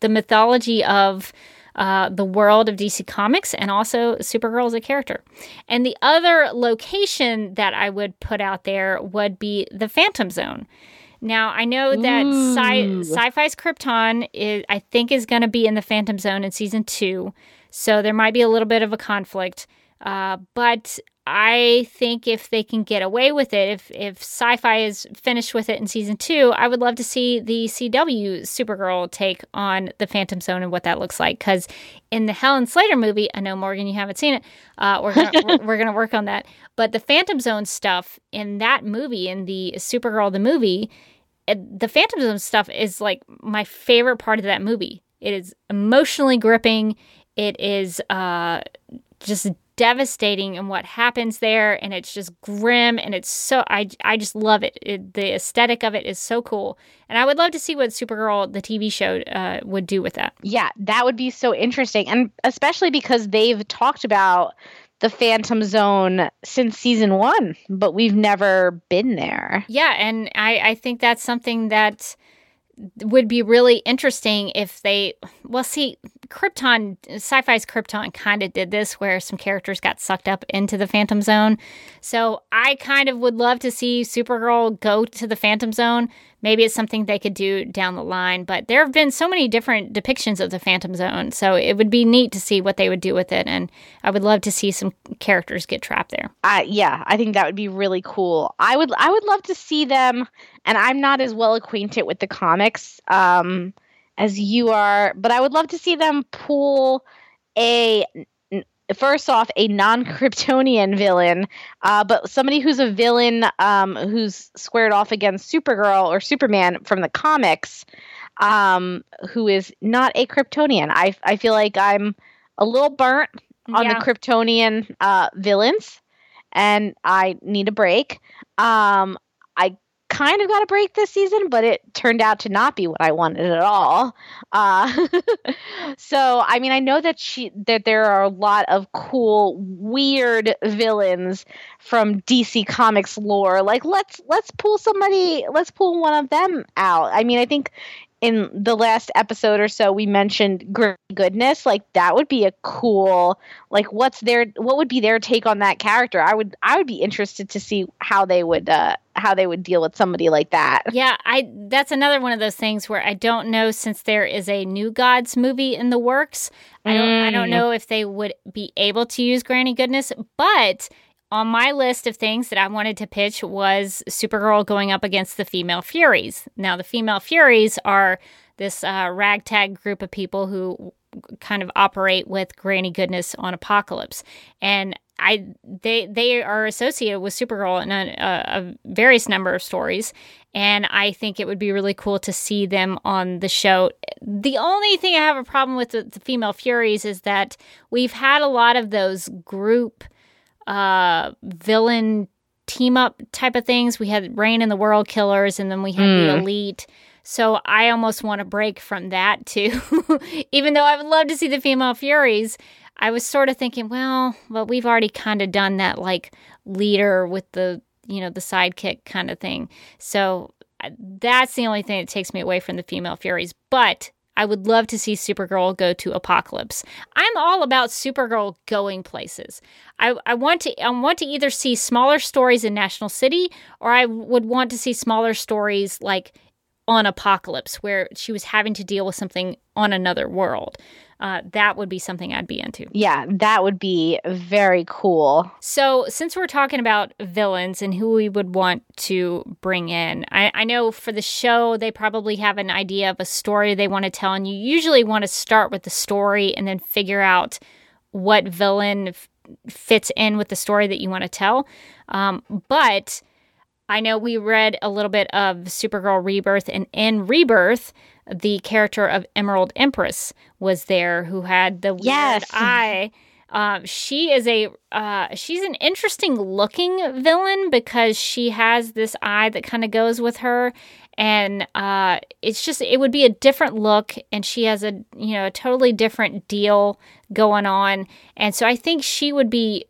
the mythology of uh, the world of DC Comics and also Supergirl as a character. And the other location that I would put out there would be the Phantom Zone. Now I know that sci- Syfy's Krypton is, I think, is going to be in the Phantom Zone in season two, so there might be a little bit of a conflict. Uh, but I think if they can get away with it, if if Syfy is finished with it in season two, I would love to see the CW Supergirl take on the Phantom Zone and what that looks like. Because in the Helen Slater movie, I know Morgan, you haven't seen it. Uh, we're gonna we're, we're gonna work on that. But the Phantom Zone stuff in that movie, in the Supergirl the movie, the Phantom Zone stuff is like my favorite part of that movie. It is emotionally gripping. It is uh, just devastating and what happens there, and it's just grim, and it's so I I just love it. it the aesthetic of it is so cool, and I would love to see what Supergirl the TV show uh, would do with that. Yeah, that would be so interesting. And especially because they've talked about the Phantom Zone since season one, but we've never been there. Yeah, and I, I think that's something that would be really interesting if they well see krypton Syfy's krypton kind of did this where some characters got sucked up into the phantom zone. So i kind of would love to see supergirl go to the phantom zone. Maybe it's something they could do down the line but there have been so many different depictions of the phantom zone so it would be neat to see what they would do with it and i would love to see some characters get trapped there. Uh, yeah, I think that would be really cool. I would I would love to see them, and I'm not as well acquainted with the comics um, as you are, but I would love to see them pull a first off a non-Kryptonian <laughs> villain, uh, but somebody who's a villain um, who's squared off against Supergirl or Superman from the comics, um, who is not a Kryptonian. I I feel like I'm a little burnt on Yeah. the Kryptonian uh, villains, and I need a break. Um, kind of got a break this season, but it turned out to not be what I wanted at all. Uh, <laughs> so, I mean, I know that she that there are a lot of cool, weird villains from DC Comics lore. Like, let's let's pull somebody, let's pull one of them out. I mean, I think in the last episode or so we mentioned Granny Goodness. Like, that would be a cool like what's their what would be their take on that character i would i would be interested to see how they would uh how they would deal with somebody like that Yeah, I that's another one of those things where I don't know since there is a New Gods movie in the works. I don't I don't Mm. know if they would be able to use Granny Goodness, but on my list of things that I wanted to pitch was Supergirl going up against the Female Furies. Now, the Female Furies are this uh, ragtag group of people who kind of operate with Granny Goodness on Apokolips, and I they they are associated with Supergirl in a, a, various number of stories, and I think it would be really cool to see them on the show. The only thing I have a problem with the, the female Furies is that we've had a lot of those group uh, villain team up type of things. We had Reign and the World Killers, and then we had mm. the hmm. Elite. So I almost want to break from that too. <laughs> Even though I would love to see the female Furies, I was sort of thinking, well, but we've already kind of done that like leader with the, you know, the sidekick kind of thing. So uh, that's the only thing that takes me away from the female Furies. But I would love to see Supergirl go to Apokolips. I'm all about Supergirl going places. I, I want to I want to either see smaller stories in National City or I would want to see smaller stories like on Apokolips where she was having to deal with something on another world. Uh, that would be something I'd be into. Yeah, that would be very cool. So, since we're talking about villains and who we would want to bring in, I, I know for the show, they probably have an idea of a story they want to tell, and you usually want to start with the story and then figure out what villain f- fits in with the story that you want to tell. Um, but I know we read a little bit of Supergirl Rebirth, and in Rebirth, the character of Emerald Empress was there, who had the weird yes. eye. Um, she is a uh, she's an interesting looking villain because she has this eye that kind of goes with her, and uh, it's just it would be a different look, and she has a you know a totally different deal going on, and so I think she would be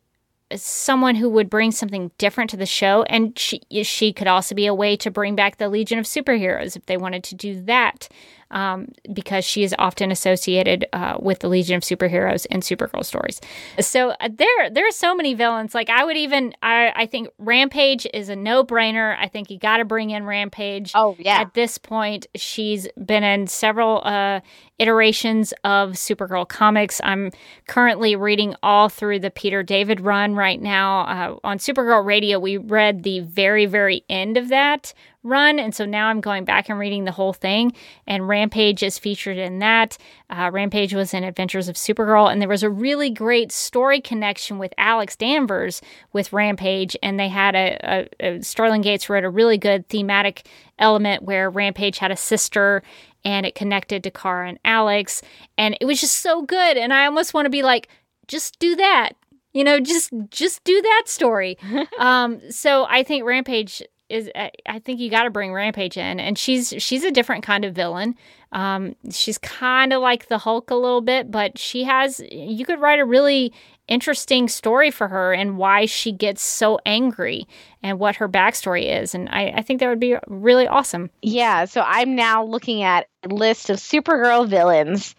someone who would bring something different to the show and she she could also be a way to bring back the legion of superheroes if they wanted to do that um, because she is often associated uh, with the Legion of Superheroes and Supergirl stories. So uh, there, there are so many villains. Like I would even, I, I think Rampage is a no-brainer. I think you got to bring in Rampage. Oh yeah. At this point, she's been in several uh, iterations of Supergirl comics. I'm currently reading all through the Peter David run right now. Uh, on Supergirl Radio, we read the very, very end of that run. And so now I'm going back and reading the whole thing. And Rampage is featured in that. Uh, Rampage was in Adventures of Supergirl. And there was a really great story connection with Alex Danvers with Rampage. And they had a, a, a Gates wrote a really good thematic element where Rampage had a sister and it connected to Kara and Alex. And it was just so good. And I almost want to be like, just do that you know just just do that story <laughs> um so i think rampage is I think you got to bring Rampage in, and she's she's a different kind of villain. Um, she's kind of like the Hulk a little bit, but she has you could write a really interesting story for her and why she gets so angry and what her backstory is. And I, I think that would be really awesome. Yeah. So I'm now looking at a list of Supergirl villains.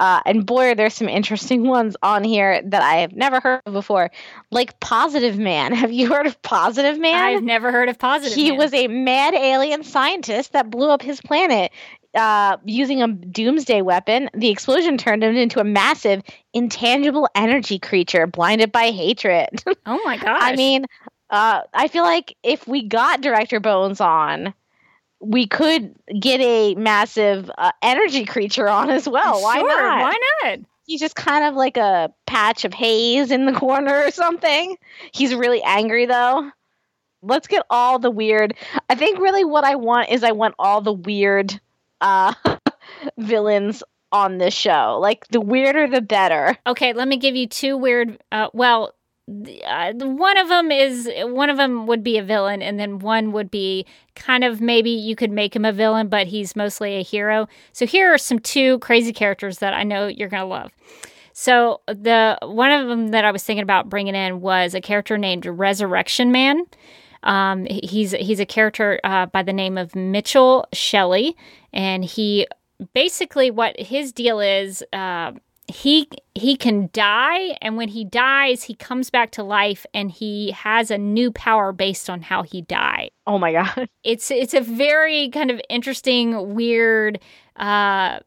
Uh, and boy, there's some interesting <laughs> ones on here that I have never heard of before. Like Positive Man. <laughs> Have you heard of Positive Man? I've never heard of Positive he Man. was a mad alien scientist that blew up his planet uh, using a doomsday weapon, the explosion turned him into a massive, intangible energy creature blinded by hatred. <laughs> Oh my gosh. I mean, uh, I feel like if we got Director Bones on, we could get a massive uh, energy creature on as well. Why sure, not? Why not? He's just kind of like a patch of haze in the <laughs> corner or something. He's really angry though. Let's get all the weird. I think really what I want is I want all the weird uh, <laughs> villains on this show. Like the weirder, the better. Okay, let me give you two weird. Uh, well, uh, one of them is one of them would be a villain, and then one would be kind of maybe you could make him a villain, but he's mostly a hero. So here are some two crazy characters that I know you're gonna love. So the one of them that I was thinking about bringing in was a character named Resurrection Man. Um, he's he's a character uh, by the name of Mitchell Shelley, and he basically what his deal is. Uh, he he can die. And when he dies he comes back to life and he has a new power based on how he died. Oh my <laughs> god. It's it's a very kind of interesting weird uh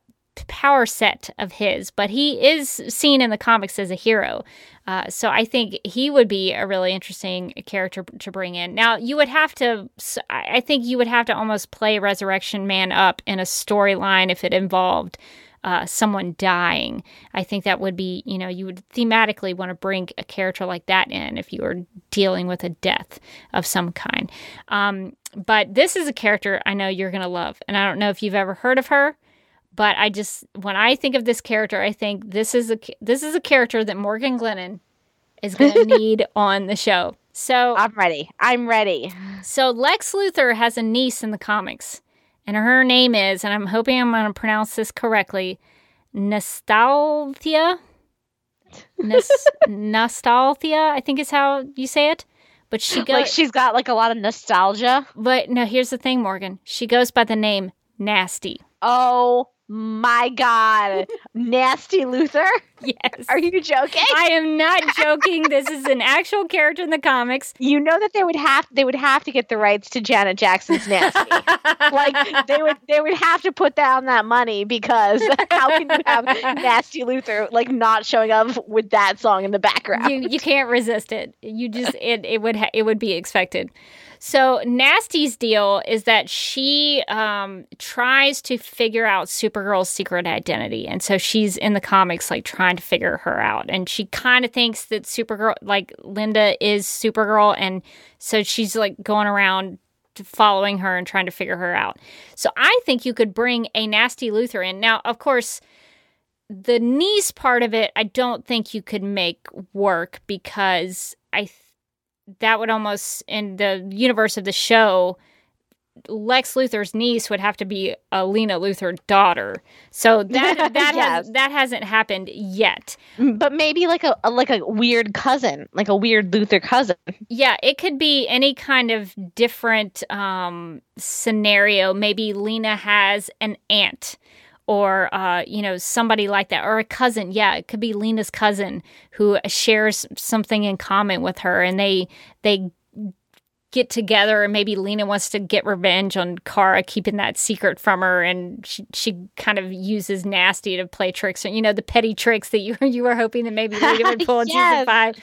power set of his, but he is seen in the comics as a hero. Uh, so I think he would be a really interesting character to bring in. Now you would have to, I think you would have to almost play Resurrection Man up in a storyline if it involved uh, someone dying. I think that would be, you know, you would thematically want to bring a character like that in if you were dealing with a death of some kind. Um, but this is a character I know you're going to love. And I don't know if you've ever heard of her. But I just when I think of this character, I think this is a this is a character that Morgan Lennon is going <laughs> to need on the show. So I'm ready. I'm ready. So Lex Luthor has a niece in the comics, and her name is, and I'm hoping I'm going to pronounce this correctly, Nostalgia. Nos- <laughs> nostalgia, I think is how you say it. But she goes like she's got like a lot of nostalgia. But no, here's the thing, Morgan. She goes by the name Nasty. Oh my god. Nasty Luthor? yes. Are you joking? I am not joking. This is an actual character in the comics. You know that they would have they would have to get the rights to janet jackson's nasty. <laughs> Like they would they would have to put down that money because how can you have nasty Luthor like not showing up with that song in the background? You you can't resist it. You just it it would ha- it would be expected so Nasty's deal is that she um, tries to figure out Supergirl's secret identity, and so she's in the comics like trying to figure her out, and she kind of thinks that Supergirl, like Linda, is Supergirl, and so she's like going around following her and trying to figure her out. So I think you could bring a Nasty Luthor in. Now, of course, the niece part of it, I don't think you could make work because I. Th- that would almost in the universe of the show Lex Luthor's niece would have to be a Lena Luthor daughter. So <laughs> that that yes. has, that hasn't happened yet. But maybe like a, a, like a weird cousin, like a weird Luthor cousin. Yeah, it could be any kind of different um, scenario. Maybe Lena has an aunt or uh, you know somebody like that or a cousin yeah it could be lena's cousin who shares something in common with her and they they get together and maybe Lena wants to get revenge on Kara keeping that secret from her and she, she kind of uses nasty to play tricks and you know the petty tricks that you you were hoping that maybe Lena would <laughs> pull in yes. season 5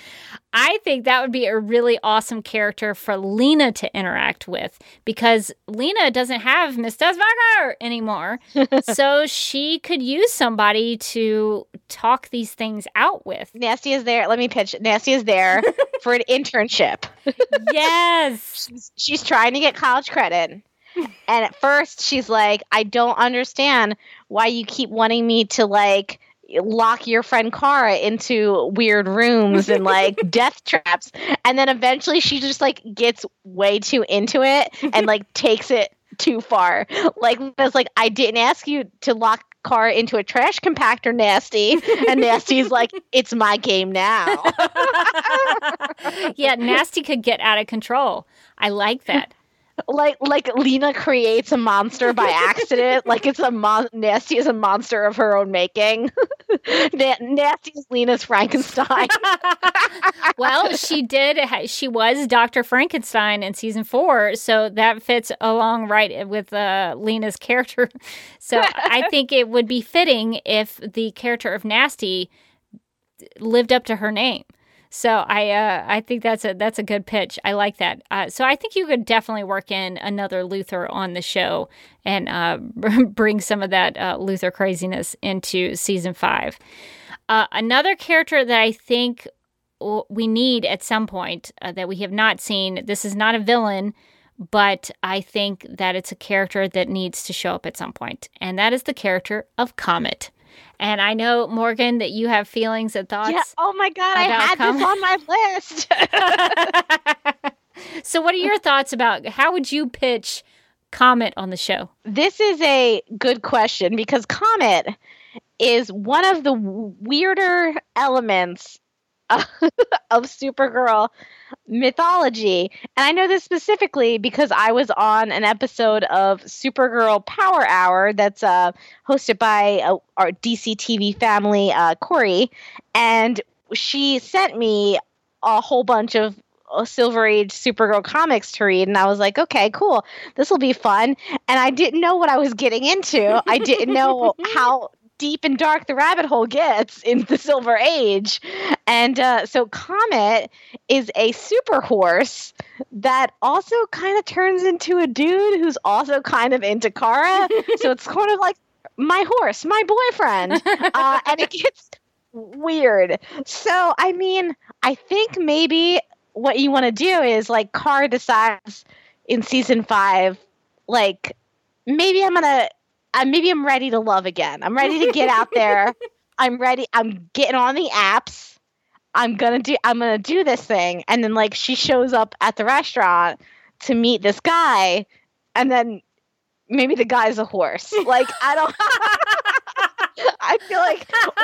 I think that would be a really awesome character for Lena to interact with because Lena doesn't have Miss Teschmacher anymore. <laughs> so she could use somebody to talk these things out with. Nasty is there. Let me pitch. Nasty is there <laughs> for an internship. yes. <laughs> she's, she's trying to get college credit. And at first she's like, I don't understand why you keep wanting me to like lock your friend Kara into weird rooms and like <laughs> death traps. And then eventually she just like gets way too into it and like <laughs> takes it too far. Like it's like I didn't ask you to lock Kara into a trash compactor, Nasty. And Nasty's like, it's my game now. <laughs> yeah, Nasty could get out of control. I like that like like Lena creates a monster by <laughs> accident. like it's a mon- Nasty is a monster of her own making. <laughs> Na- Nasty is Lena's Frankenstein. <laughs> well, she did. She was Doctor Frankenstein in season four, so that fits along right with uh, Lena's character. So I think it would be fitting if the character of Nasty lived up to her name. So I uh, I think that's a that's a good pitch. I like that. Uh, so I think you could definitely work in another Luthor on the show and uh, <laughs> bring some of that uh, Luthor craziness into season five. Uh, another character that I think we need at some point uh, that we have not seen. This is not a villain, but I think that it's a character that needs to show up at some point, and that is the character of Comet. And I know, Morgan, that you have feelings and thoughts. Yeah. Oh my God, I had this on my list. <laughs> so, what are your thoughts about how would you pitch Comet on the show? This is a good question because Comet is one of the weirder elements of, <laughs> of Supergirl mythology. And I know this specifically because I was on an episode of Supergirl Power Hour that's uh, hosted by uh, our DC TV family, uh, Corey. And she sent me a whole bunch of uh, Silver Age Supergirl comics to read, and I was like, okay, cool, this will be fun. And I didn't know what I was getting into. I didn't know <laughs> how deep and dark the rabbit hole gets in the Silver Age. And uh, so Comet is a super horse that also kind of turns into a dude who's also kind of into Kara. <laughs> so it's kind of like my horse, my boyfriend. <laughs> Uh, and it gets weird. So, I mean, I think maybe what you want to do is like Kara decides in season five, like, maybe I'm going to uh, maybe I'm ready to love again. I'm ready to get out there. <laughs> I'm ready. I'm getting on the apps. I'm gonna do. I'm gonna do this thing, and then like she shows up at the restaurant to meet this guy, and then maybe the guy's a horse. Like I don't. <laughs> <laughs> I feel like,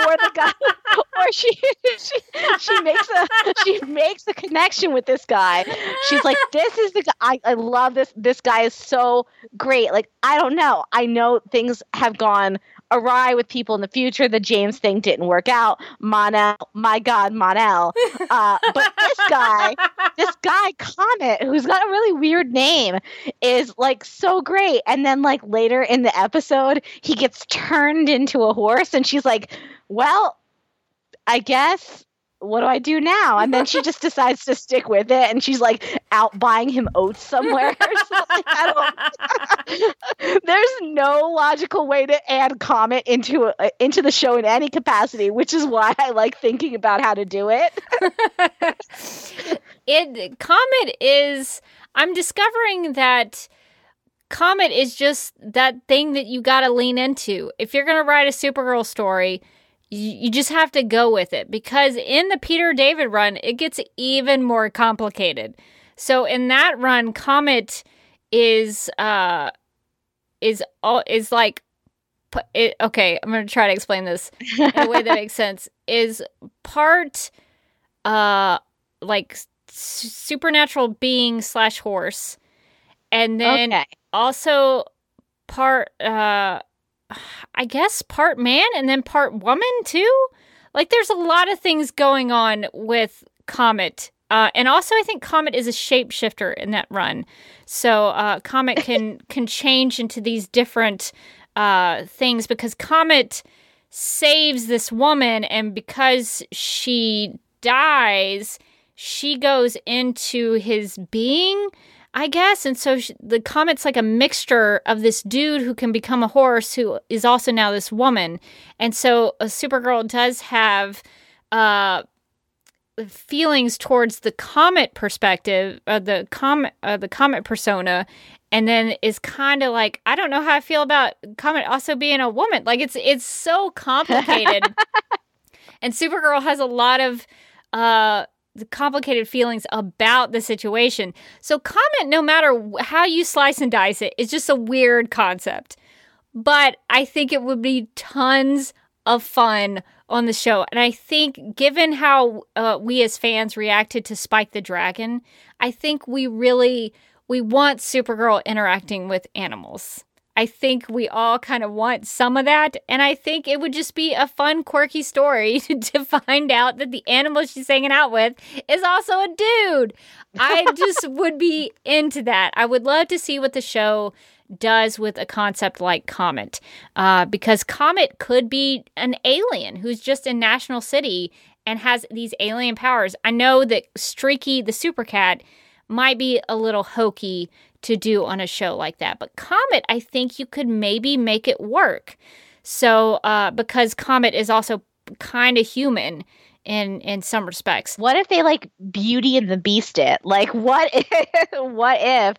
or the guy, <laughs> or she, she, she makes a, she makes a connection with this guy. She's like, this is the guy. I, I love this. This guy is so great. Like, I don't know. I know things have gone awry with people in the future. The James thing didn't work out. Mon-El, my God, Mon-El. <laughs> Uh, but this guy, this guy, Comet, who's got a really weird name, is like so great. And then, like, later in the episode, he gets turned into a horse, and she's like, well, I guess what do I do now? And then she just decides to stick with it, and she's like out buying him oats somewhere. <laughs> <laughs> There's no logical way to add Comet into a, into the show in any capacity, which is why I like thinking about how to do it. <laughs> it Comet is. I'm discovering that. Comet is just that thing that you got to lean into. If you're going to write a Supergirl story, you just have to go with it because in the Peter David run, it gets even more complicated. So in that run, Comet is uh is all is like it, okay, I'm going to try to explain this in a way that makes <laughs> sense. Is part uh like supernatural being slash horse, and then okay. also part uh I guess part man and then part woman too. Like there's a lot of things going on with Comet. Uh, and also, I think Comet is a shapeshifter in that run, so uh, Comet <laughs> can can change into these different uh, things because Comet saves this woman, and because she dies, she goes into his being, I guess. And so she, the comet's like a mixture of this dude who can become a horse who is also now this woman. And so a Supergirl does have uh, feelings towards the comet perspective, uh, the comet, uh, the comet persona, and then is kind of like I don't know how I feel about Comet also being a woman. Like it's it's so complicated. <laughs> and Supergirl has a lot of uh the complicated feelings about the situation. So, Comet, no matter how you slice and dice it, is just a weird concept. But I think it would be tons of fun on the show. And I think, given how uh, we as fans reacted to Spike the Dragon, I think we really we want Supergirl interacting with animals. I think we all kind of want some of that. And I think it would just be a fun, quirky story <laughs> to find out that the animal she's hanging out with is also a dude. I just <laughs> would be into that. I would love to see what the show does with a concept like Comet, uh, because Comet could be an alien who's just in National City and has these alien powers. I know that Streaky the Super Cat might be a little hokey to do on a show like that. But Comet, I think you could maybe make it work. So, uh, because Comet is also kind of human in in some respects. What if they like Beauty and the Beast it? Like what if <laughs> what if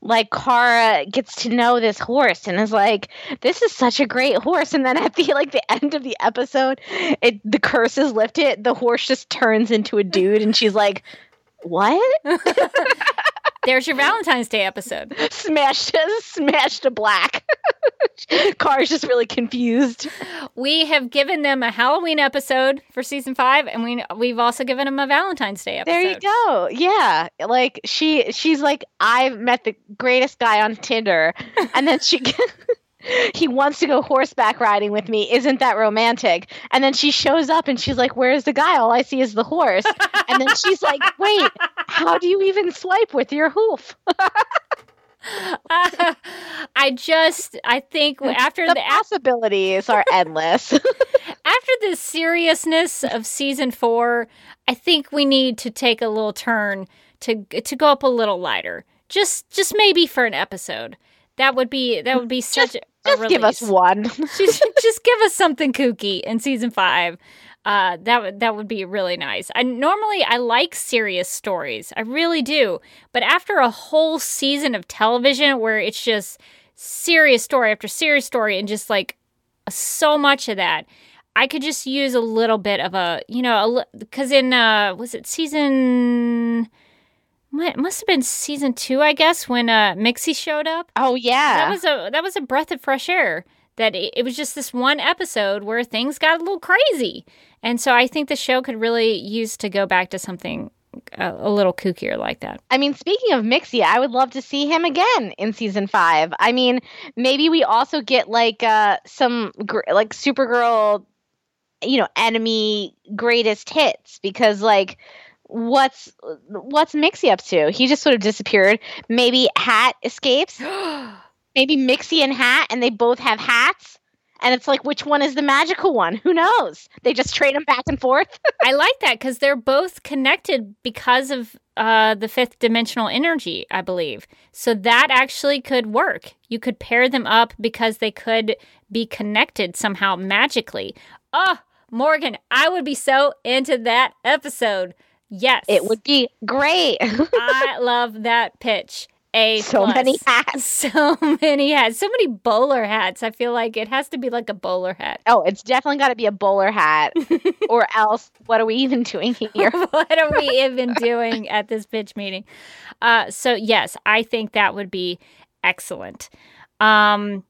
like Kara gets to know this horse and is like, this is such a great horse, and then at the like the end of the episode, it the curse is lifted, the horse just turns into a dude and she's like, What? <laughs> There's your Valentine's Day episode. <laughs> Smashed, smashed to black. <laughs> Kara's just really confused. We have given them a Halloween episode for season five, and we we've also given them a Valentine's Day episode. There you go. Yeah, like she she's like I've met the greatest guy on Tinder, and then she <laughs> he wants to go horseback riding with me. Isn't that romantic? And then she shows up and she's like, Where's the guy? All I see is the horse. And then she's like, Wait, how do you even swipe with your hoof? uh, <laughs> I just I think after the, the possibilities are endless. <laughs> after the seriousness of season four, I think we need to take a little turn to to go up a little lighter. Just just maybe for an episode. That would be that would be such just, a just give us one. <laughs> <laughs> just, just give us something kooky in season five. Uh, that would that would be really nice. I normally I like serious stories, I really do. But after a whole season of television where it's just serious story after serious story and just like so much of that, I could just use a little bit of a you know because in uh was it season it must have been season two, I guess, when uh, Mxy showed up. Oh yeah, that was a that was a breath of fresh air. That it, it was just this one episode where things got a little crazy, and so I think the show could really use to go back to something a, a, little kookier like that. I mean, speaking of Mxy, I would love to see him again in season five. I mean, maybe we also get like uh, some gr- like Supergirl, you know, enemy greatest hits because like what's what's Mxy up to? He just sort of disappeared. Maybe Hat escapes. <gasps> Maybe Mxy and Hat, and they both have hats. And it's like, which one is the magical one? Who knows? They just trade them back and forth. <laughs> I like that because they're both connected because of uh, the fifth dimensional energy, I believe. So that actually could work. You could pair them up because they could be connected somehow magically. Oh, Morgan, I would be so into that episode. Yes. It would be great. <laughs> I love that pitch. A so plus. many <laughs> hats. So many hats. So many bowler hats. I feel like it has to be like a bowler hat. Oh, it's definitely got to be a bowler hat. <laughs> or else, what are we even doing here? what are we even doing at this pitch meeting? Uh, so, yes, I think that would be excellent. Um,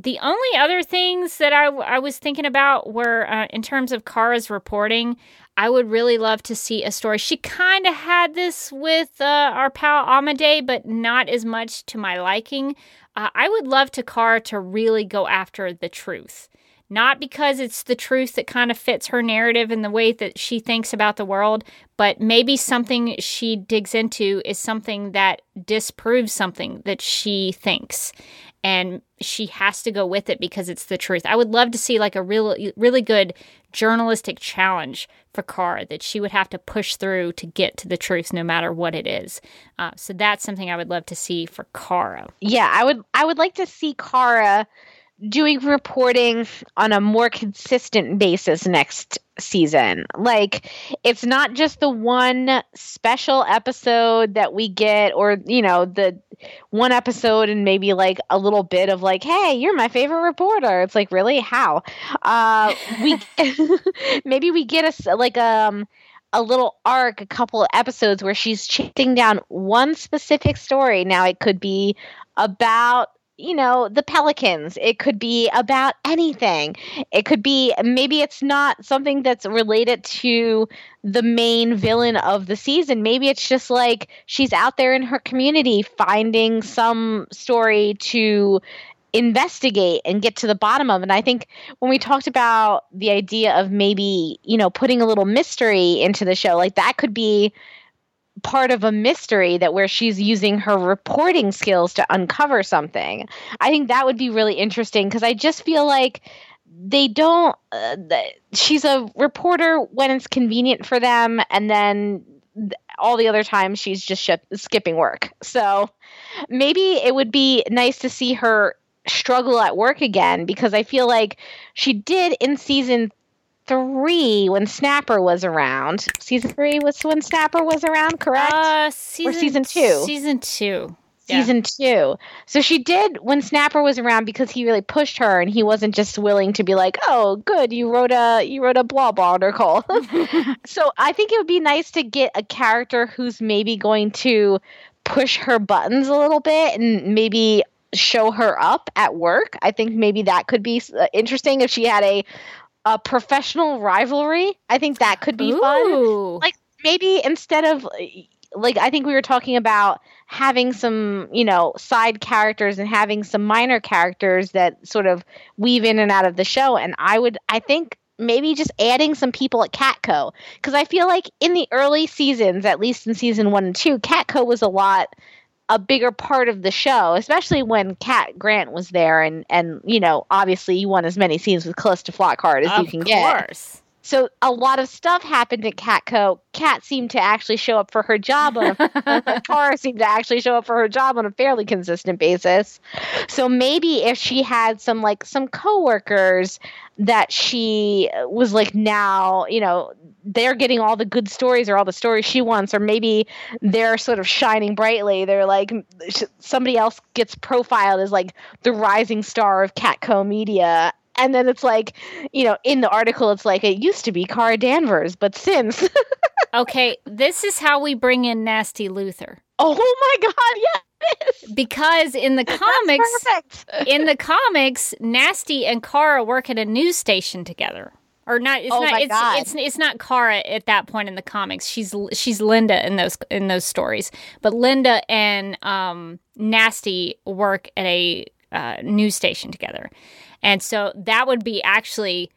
the only other things that I, I was thinking about were uh, in terms of Kara's reporting. I would really love to see a story. She kind of had this with uh, our pal Amade, but not as much to my liking. Uh, I would love to Kara to really go after the truth. Not because it's the truth that kind of fits her narrative and the way that she thinks about the world, but maybe something she digs into is something that disproves something that she thinks and she has to go with it because it's the truth. I would love to see like a really really good journalistic challenge for Kara that she would have to push through to get to the truth no matter what it is. Uh, so that's something I would love to see for Kara. Yeah, I would I would like to see Kara doing reporting on a more consistent basis next season. Like it's not just the one special episode that we get or you know the one episode and maybe like a little bit of like hey, you're my favorite reporter. It's like really how? Uh we <laughs> <laughs> maybe we get a like um a little arc, a couple episodes where she's chasing down one specific story. Now it could be about you know, the Pelicans. It could be about anything. It could be maybe it's not something that's related to the main villain of the season. Maybe it's just like she's out there in her community finding some story to investigate and get to the bottom of. And I think when we talked about the idea of maybe, you know, putting a little mystery into the show, like that could be part of a mystery that where she's using her reporting skills to uncover something. I think that would be really interesting because I just feel like they don't uh, she's a reporter when it's convenient for them and then all the other times she's just sh- skipping work. So maybe it would be nice to see her struggle at work again because I feel like she did in season three when Snapper was around. Season three was when Snapper was around, correct? Uh, season, or season two? Season two. Season yeah. two. So she did when Snapper was around because he really pushed her and he wasn't just willing to be like, Oh, good, you wrote a you wrote a blah blah article. <laughs> <laughs> so I think it would be nice to get a character who's maybe going to push her buttons a little bit and maybe show her up at work. I think maybe that could be uh, interesting if she had a a professional rivalry. I think that could be Ooh. fun. Like maybe instead of like I think we were talking about having some, you know, side characters and having some minor characters that sort of weave in and out of the show and I would I think maybe just adding some people at Catco because I feel like in the early seasons, at least in season 1 and 2, Catco was a lot a bigger part of the show, especially when Cat Grant was there, and and you know, obviously, you want as many scenes with Calista Flockhart as of you can get. Of course. So a lot of stuff happened at Catco. Cat seemed to actually show up for her job on a <laughs> Tara seemed to actually show up for her job on a fairly consistent basis. So maybe if she had some like some coworkers that she was like now, you know, they're getting all the good stories or all the stories she wants, or maybe they're sort of shining brightly. They're like somebody else gets profiled as like the rising star of Catco Media, and then it's like, you know, in the article, it's like it used to be Kara Danvers, but since, <laughs> Okay, this is how we bring in Nasty Luthor. oh my God, yes, Because in the comics, in the comics, Nasty and Kara work at a news station together. Or not? It's Oh not. It's, it's it's not Kara at that point in the comics. She's she's Linda in those in those stories. But Linda and um, Nasty work at a uh, news station together, and so that would be actually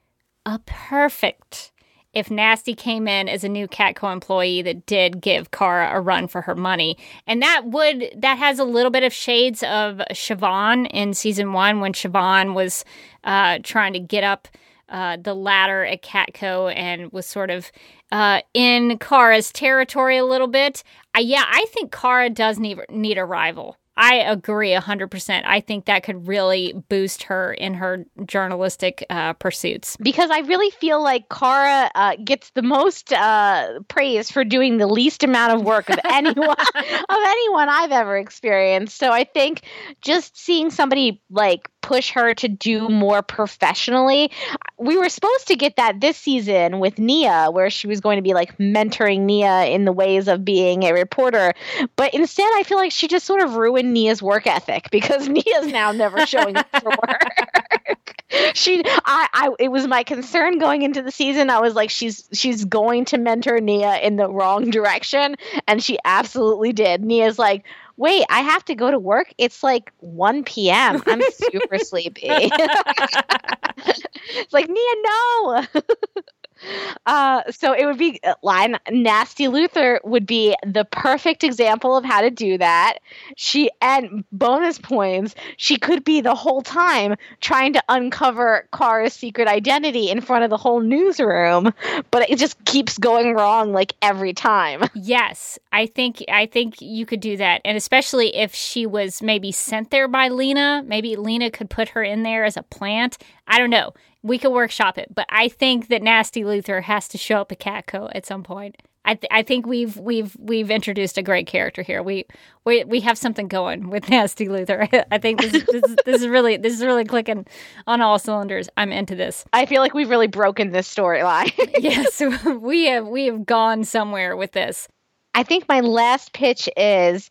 a perfect if Nasty came in as a new Catco employee that did give Kara a run for her money. And that would that has a little bit of shades of Siobhan in season one when Siobhan was uh, trying to get up uh, the ladder at Catco and was sort of uh, in Kara's territory a little bit. Uh, yeah, I think Kara does need need a rival. I agree 100%. I think that could really boost her in her journalistic uh, pursuits. because I really feel like Kara uh, gets the most uh, praise for doing the least amount of work of <laughs> anyone of anyone I've ever experienced. So I think just seeing somebody like push her to do more professionally. We were supposed to get that this season with Nia, where she was going to be like mentoring Nia in the ways of being a reporter. But instead, I feel like she just sort of ruined Nia's work ethic <laughs> because Nia's now never showing up for work. <laughs> she, I, I, it was my concern going into the season. I was like, she's she's going to mentor Nia in the wrong direction, and she absolutely did. Nia's like, wait, I have to go to work. It's like 1 p.m. I'm super <laughs> sleepy. <laughs> it's like, Nia, no. <laughs> Uh, so it would be line nasty Luthor would be the perfect example of how to do that. She and bonus points, she could be the whole time trying to uncover Kara's secret identity in front of the whole newsroom, but it just keeps going wrong like every time. <laughs> Yes, I think I think you could do that, and especially if she was maybe sent there by Lena, maybe Lena could put her in there as a plant. I don't know. We could workshop it, but I think that Nasty Luthor has to show up at Catco at some point. I, th- I think we've we've we've introduced a great character here. We we we have something going with <laughs> Nasty Luthor. <laughs> I think this, this, is- this is really this is really clicking on all cylinders. I'm into this. I feel like we've really broken this storyline. <laughs> yes, we have we have gone somewhere with this. I think my last pitch is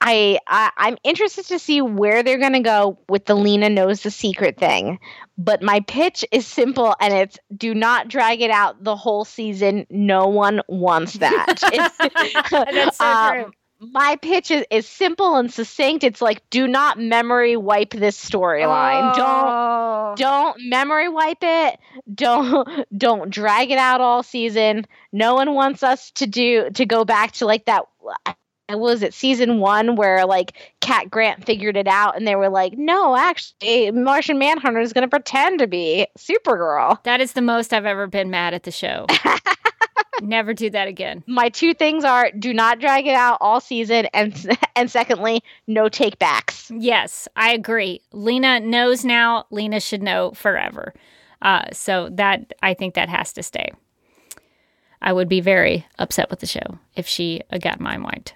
I, I I'm interested to see where they're going to go with the Lena knows the secret thing. But my pitch is simple and it's do not drag it out the whole season. No one wants that. <laughs> That's so <laughs> um, true. my pitch is, is simple and succinct. It's like do not memory wipe this storyline. Don't Oh. don't memory wipe it don't don't drag it out all season no one wants us to do to go back to like that was it season one where like cat grant figured it out and they were like no actually martian manhunter is going to pretend to be supergirl That is the most I've ever been mad at the show. <laughs> Never do that again. my two things are do not drag it out all season and and secondly no take backs Yes, I agree. Lena knows now. Lena should know forever. Uh, so that I think that has to stay. I would be very upset with the show if she got mind wiped.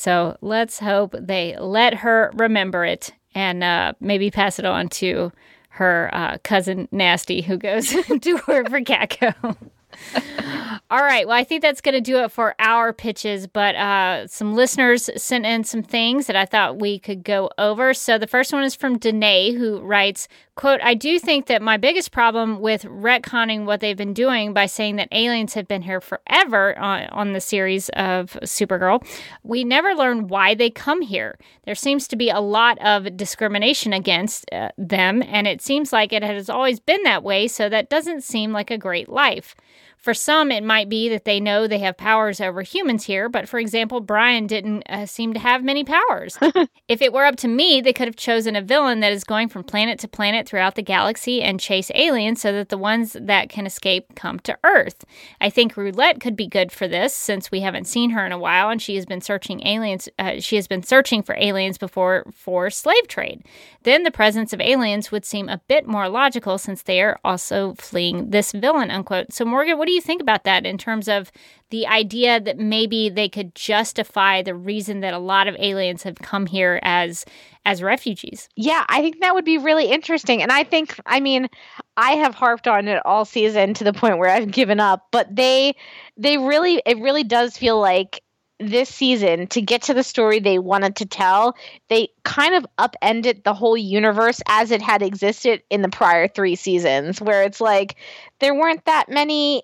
So let's hope they let her remember it and uh, maybe pass it on to her uh, cousin Nasty, who goes <laughs> to work for Catco. <laughs> All right. Well, I think that's going to do it for our pitches, but uh, some listeners sent in some things that I thought we could go over. So the first one is from Danae, who writes, quote, I do think that my biggest problem with retconning what they've been doing by saying that aliens have been here forever on, on the series of Supergirl, we never learn why they come here. There seems to be a lot of discrimination against uh, them, and it seems like it has always been that way, so that doesn't seem like a great life. For some, it might be that they know they have powers over humans here, but for example, Brian didn't uh, seem to have many powers. <laughs> if it were up to me, they could have chosen a villain that is going from planet to planet throughout the galaxy and chase aliens so that the ones that can escape come to Earth. I think Roulette could be good for this since we haven't seen her in a while and she has been searching aliens. Uh, she has been searching for aliens before for slave trade. Then the presence of aliens would seem a bit more logical since they are also fleeing this villain. Unquote. So Morgan, what do you think about that in terms of the idea that maybe they could justify the reason that a lot of aliens have come here as as refugees. Yeah, I think that would be really interesting. And I think I mean, I have harped on it all season to the point where I've given up, but they they really it really does feel like this season to get to the story they wanted to tell, they kind of upended the whole universe as it had existed in the prior 3 seasons where it's like there weren't that many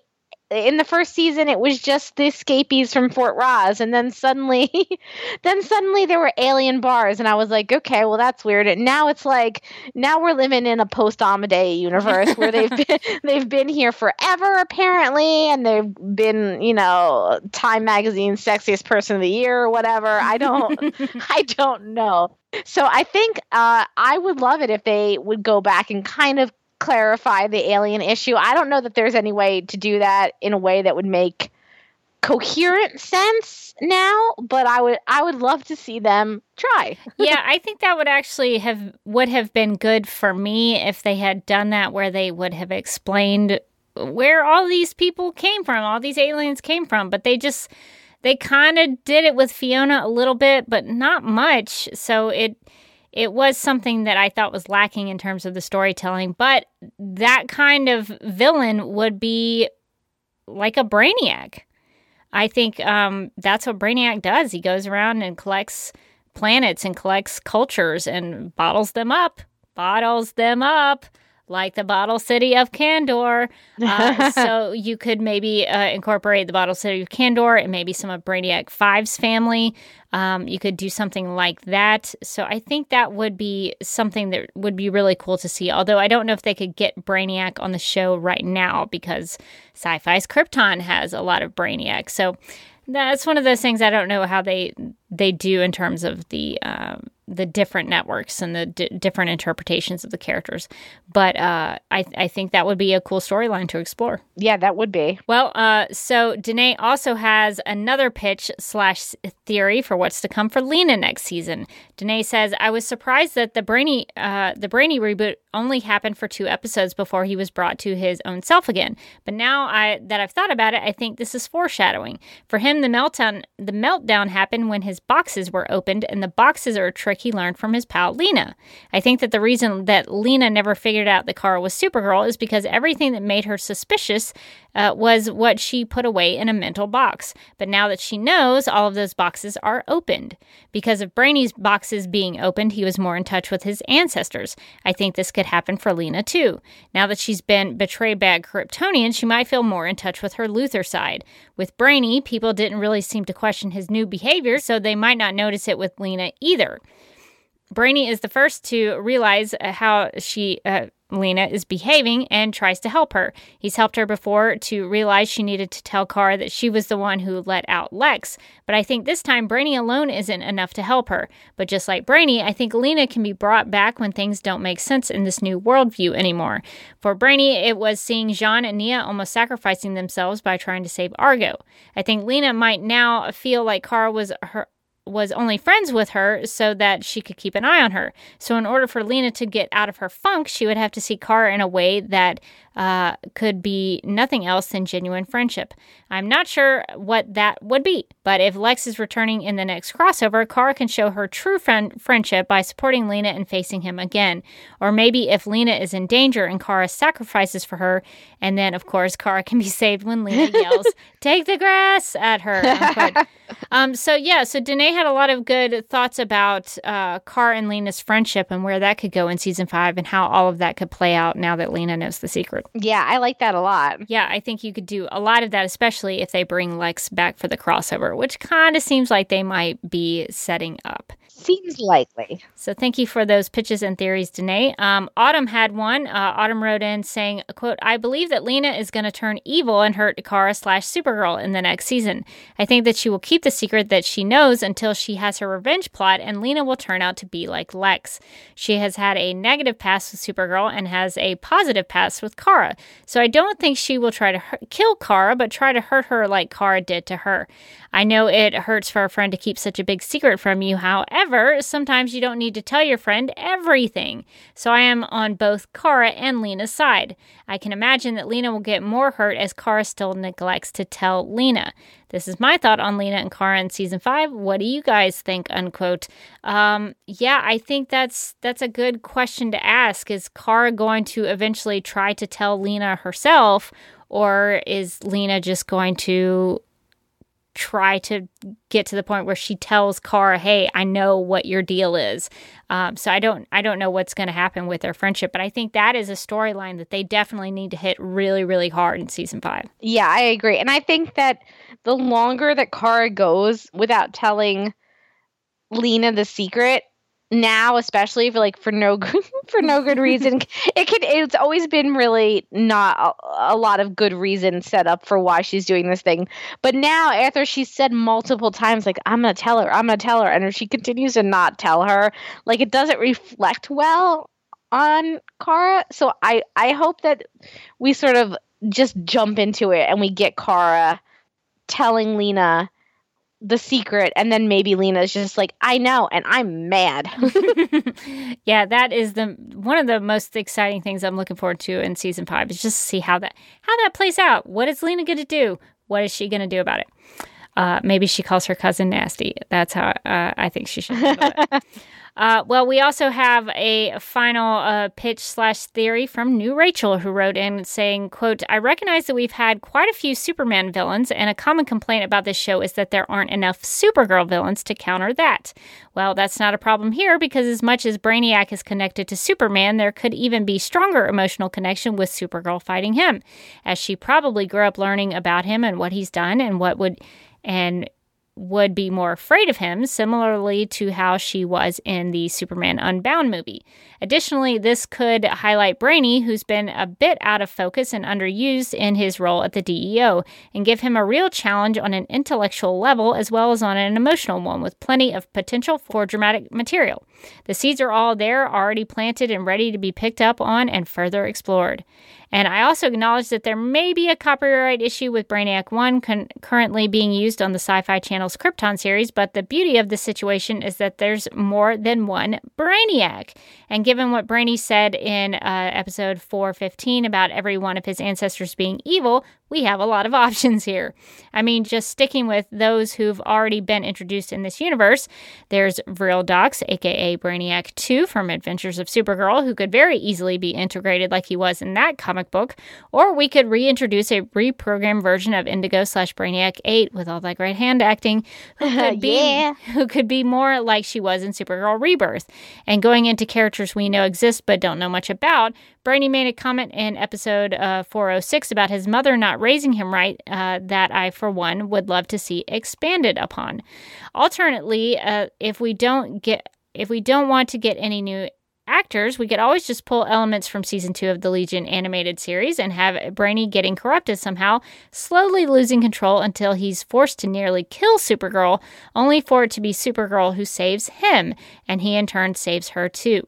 in the first season it was just the escapees from Fort Rozz and then suddenly <laughs> then suddenly there were alien bars and I was like okay well that's weird. And now it's like now we're living in a post Amadeus universe where they've <laughs> been <laughs> they've been here forever apparently and they've been you know Time magazine's sexiest person of the year or whatever. I don't I don't know. So I think uh, I would love it if they would go back and kind of clarify the alien issue. I don't know that there's any way to do that in a way that would make coherent sense now, but I would I would love to see them try. <laughs> yeah, I think that would actually have would have been good for me if they had done that where they would have explained where all these people came from, all these aliens came from, but they just they kind of did it with Fiona a little bit, but not much. So it it was something that I thought was lacking in terms of the storytelling, but that kind of villain would be like a brainiac. I think um, that's what Brainiac does. He goes around and collects planets and collects cultures and bottles them up, bottles them up like the Bottle City of Kandor. <laughs> Uh, so you could maybe uh, incorporate the Bottle City of Kandor and maybe some of Brainiac 5's family. Um, you could do something like that. So I think that would be something that would be really cool to see. Although I don't know if they could get Brainiac on the show right now because Syfy's Krypton has a lot of Brainiac. So that's one of those things I don't know how they they do in terms of the um, the different networks and the d- different interpretations of the characters. But uh, I, I think that would be a cool storyline to explore. Yeah, that would be. Well, uh, so Danae also has another pitch slash theory for what's to come for Lena next season. Danae says, "I was surprised that the Brainy uh, the Brainy reboot only happened for two episodes before he was brought to his own self again. But now I that I've thought about it, I think this is foreshadowing. For him, the meltdown the meltdown happened when his boxes were opened, and the boxes are a trick he learned from his pal Lena. I think that the reason that Lena never figured out that Kara was Supergirl is because everything that made her suspicious uh, was what she put away in a mental box. But now that she knows, all of those boxes are opened. Because of Brainy's boxes being opened, he was more in touch with his ancestors. I think this could happen for Lena too. Now that she's been betrayed by a Kryptonian, she might feel more in touch with her Luthor side. With Brainy, people didn't really seem to question his new behavior, so they might not notice it with Lena either. Brainy is the first to realize how she uh, Lena is behaving and tries to help her. He's helped her before to realize she needed to tell Kara that she was the one who let out Lex, but I think this time Brainy alone isn't enough to help her. But just like Brainy, I think Lena can be brought back when things don't make sense in this new worldview anymore. For Brainy, it was seeing J'onn and Nia almost sacrificing themselves by trying to save Argo. I think Lena might now feel like Kara was her was only friends with her so that she could keep an eye on her. So, in order for Lena to get out of her funk, she would have to see Kara in a way that uh, could be nothing else than genuine friendship. I'm not sure what that would be, but if Lex is returning in the next crossover, Kara can show her true friend- friendship by supporting Lena and facing him again. Or maybe if Lena is in danger and Kara sacrifices for her, and then, of course, Kara can be <laughs> saved when Lena <laughs> yells, Take the grass at her. <laughs> um, so, yeah, so Danae had a lot of good thoughts about uh, Kara and Lena's friendship and where that could go in season five and how all of that could play out now that Lena knows the secret. Yeah, I like that a lot. Yeah, I think you could do a lot of that, especially if they bring Lex back for the crossover, which kind of seems like they might be setting up. Seems likely. So thank you for those pitches and theories, Danae. Um, Autumn had one. Uh, Autumn wrote in saying, "quote I believe that Lena is going to turn evil and hurt Kara slash Supergirl in the next season. I think that she will keep the secret that she knows until she has her revenge plot, and Lena will turn out to be like Lex. She has had a negative past with Supergirl and has a positive past with Kara. So I don't think she will try to hurt, kill Kara, but try to hurt her like Kara did to her. I know it hurts for a friend to keep such a big secret from you. However, sometimes you don't need to tell your friend everything. So I am on both Kara and Lena's side. I can imagine that Lena will get more hurt as Kara still neglects to tell Lena. This is my thought on Lena and Kara in season five. What do you guys think? Unquote. Um, yeah, I think that's that's a good question to ask. Is Kara going to eventually try to tell Lena herself, or is Lena just going to try to get to the point where she tells Kara, "Hey, I know what your deal is." Um, so I don't, I don't know what's going to happen with their friendship, but I think that is a storyline that they definitely need to hit really, really hard in season five. Yeah, I agree, and I think that the longer that Kara goes without telling Lena the secret, now especially for like for no good <laughs> for no good reason. <laughs> It could it's always been really not a, a, lot of good reason set up for why she's doing this thing. But now after she's said multiple times like i'm gonna tell her i'm gonna tell her and if she continues to not tell her like it doesn't reflect well on kara. So i i hope that we sort of just jump into it and we get kara telling lena the secret and then maybe Lena's just like I know and I'm mad. <laughs> <laughs> yeah, that is the one of the most exciting things I'm looking forward to in season 5 is just to see how that how that plays out. What is Lena going to do? What is she going to do about it? Uh, maybe she calls her cousin nasty. That's how uh, I think she should. <laughs> Uh, well, we also have a final uh, pitch slash theory from New Rachel, who wrote in saying, "quote I recognize that we've had quite a few Superman villains, and a common complaint about this show is that there aren't enough Supergirl villains to counter that. Well, that's not a problem here because as much as Brainiac is connected to Superman, there could even be stronger emotional connection with Supergirl fighting him, as she probably grew up learning about him and what he's done and what would." And would be more afraid of him, similarly to how she was in the Superman Unbound movie. Additionally, this could highlight Brainy, who's been a bit out of focus and underused in his role at the DEO, and give him a real challenge on an intellectual level as well as on an emotional one, with plenty of potential for dramatic material. The seeds are all there, already planted and ready to be picked up on and further explored. And I also acknowledge that there may be a copyright issue with Brainiac 1 con- currently being used on the Syfy Channel's Krypton series, but the beauty of the situation is that there's more than one Brainiac. And given what Brainy said in uh, episode 415 about every one of his ancestors being evil, we have a lot of <laughs> options here. I mean, just sticking with those who've already been introduced in this universe, there's Vril Dox, aka Brainiac 2 from Adventures of Supergirl, who could very easily be integrated like he was in that comic book, or we could reintroduce a reprogrammed version of Indigo slash Brainiac 8 with all that great hand acting, who <laughs> could be yeah. who could be more like she was in Supergirl Rebirth. And going into characters we know exist but don't know much about, Brainy made a comment in episode uh, 406 about his mother not raising him right uh, that I, for one, would love to see expanded upon. Alternately, uh, if we don't get if we don't want to get any new actors, we could always just pull elements from season two of the Legion animated series and have Brainy getting corrupted somehow, slowly losing control until he's forced to nearly kill Supergirl, only for it to be Supergirl who saves him, and he in turn saves her too.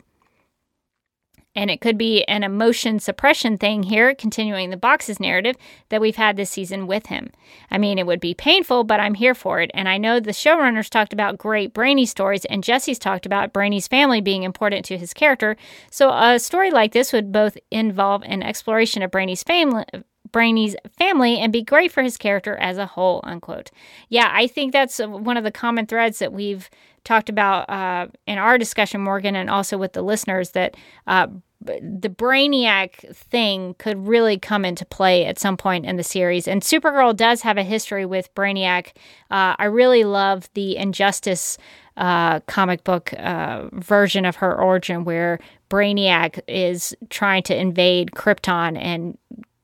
And it could be an emotion suppression thing here, continuing the boxes narrative that we've had this season with him. I mean, it would be painful, but I'm here for it. And I know the showrunners talked about great Brainy stories, and Jesse's talked about Brainy's family being important to his character. So a story like this would both involve an exploration of Brainy's family. Brainy's family and be great for his character as a whole, unquote. Yeah, I think that's one of the common threads that we've talked about uh, in our discussion, Morgan, and also with the listeners that uh, the Brainiac thing could really come into play at some point in the series. And Supergirl does have a history with Brainiac. Uh, I really love the Injustice uh, comic book uh, version of her origin, where Brainiac is trying to invade Krypton and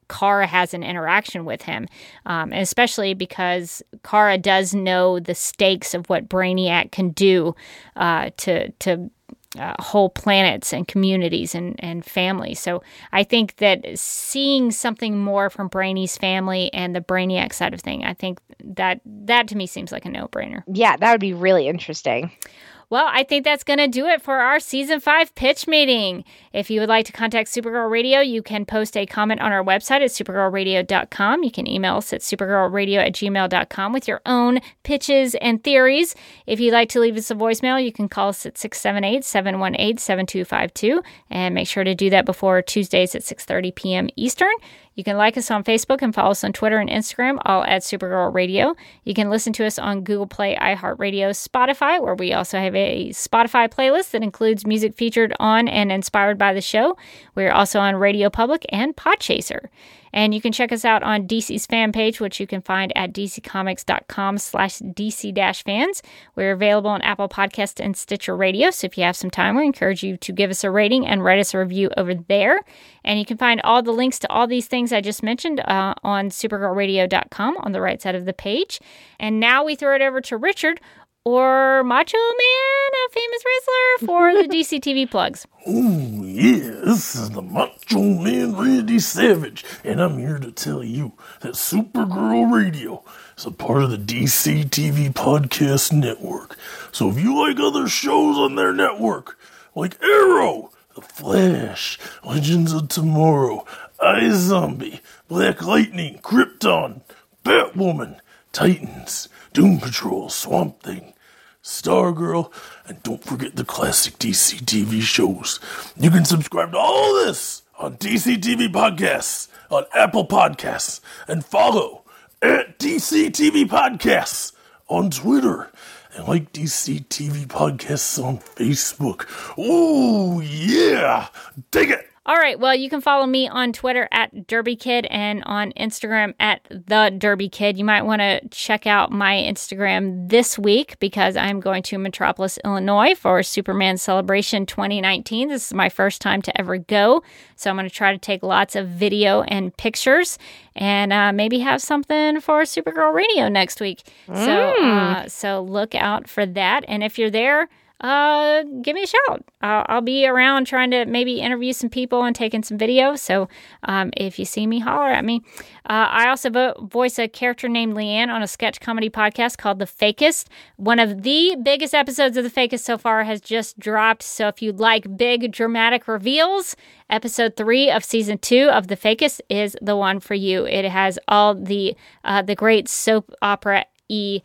Kara has an interaction with him, um, and especially because Kara does know the stakes of what Brainiac can do uh, to to uh, whole planets and communities and, and families. So I think that seeing something more from Brainy's family and the Brainiac side of thing, I think that that to me seems like a no brainer. Yeah, that would be really interesting. Well, I think that's going to do it for our season five pitch meeting. If you would like to contact Supergirl Radio, you can post a comment on our website at supergirlradio.com. You can email us at supergirlradio at gmail.com with your own pitches and theories. If you'd like to leave us a voicemail, you can call us at 678 718 7252 and make sure to do that before Tuesdays at 6.30 p.m. Eastern. You can like us on Facebook and follow us on Twitter and Instagram, all at Supergirl Radio. You can listen to us on Google Play, iHeartRadio, Spotify, where we also have a Spotify playlist that includes music featured on and inspired by the show. We're also on Radio Public and Podchaser. And you can check us out on DC's fan page, which you can find at dccomics.com slash dc-fans. We're available on Apple Podcast and Stitcher Radio, so if you have some time, we encourage you to give us a rating and write us a review over there. And you can find all the links to all these things I just mentioned uh, on supergirlradio.com on the right side of the page. And now we throw it over to Richard or Macho Man, a famous wrestler, for the <laughs> DC TV plugs. Oh, yeah, this is the Macho Man Randy Savage, and I'm here to tell you that Supergirl Radio is a part of the DC TV Podcast Network. So if you like other shows on their network, like Arrow, The Flash, Legends of Tomorrow, iZombie, Black Lightning, Krypton, Batwoman, Titans, Doom Patrol, Swamp Thing, Stargirl, and don't forget the classic DC TV shows. You can subscribe to all this on DC TV Podcasts on Apple Podcasts and follow at DC TV Podcasts on Twitter and like DC TV Podcasts on Facebook. Oh, yeah! Dig it! All right. Well, you can follow me on Twitter at Derby Kid and on Instagram at the Derby Kid. You might want to check out my Instagram this week because I'm going to Metropolis, Illinois for Superman Celebration 2019. This is my first time to ever go, so I'm going to try to take lots of video and pictures and uh, maybe have something for Supergirl Radio next week. Mm. So, uh, so look out for that. And if you're there uh, give me a shout. I'll, I'll, be around trying to maybe interview some people and taking some videos. So um, if you see me, holler at me. Uh, I also vo- voice a character named Leanne on a sketch comedy podcast called The Fakest. One of the biggest episodes of The Fakest so far has just dropped. So if you like big dramatic reveals, episode three of season two of The Fakest is the one for you. It has all the uh, the great soap opera e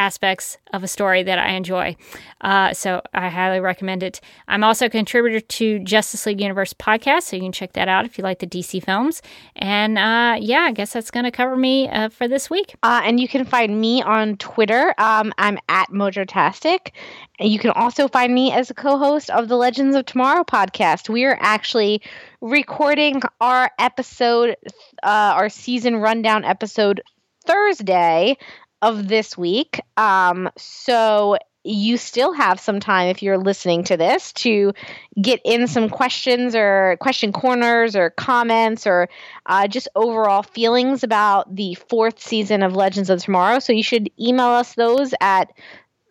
aspects of a story that I enjoy. Uh, so I highly recommend it. I'm also a contributor to Justice League Universe podcast, so you can check that out if you like the DC films. And uh, yeah, I guess that's going to cover me uh, for this week. Uh, and you can find me on Twitter. Um, I'm at Mojotastic. And you can also find me as a co host of the Legends of Tomorrow podcast. We are actually recording our episode, uh, our season rundown episode Thursday of this week. Um, so you still have some time if you're listening to this to get in some questions or question corners or comments or uh, just overall feelings about the fourth season of Legends of Tomorrow. So you should email us those at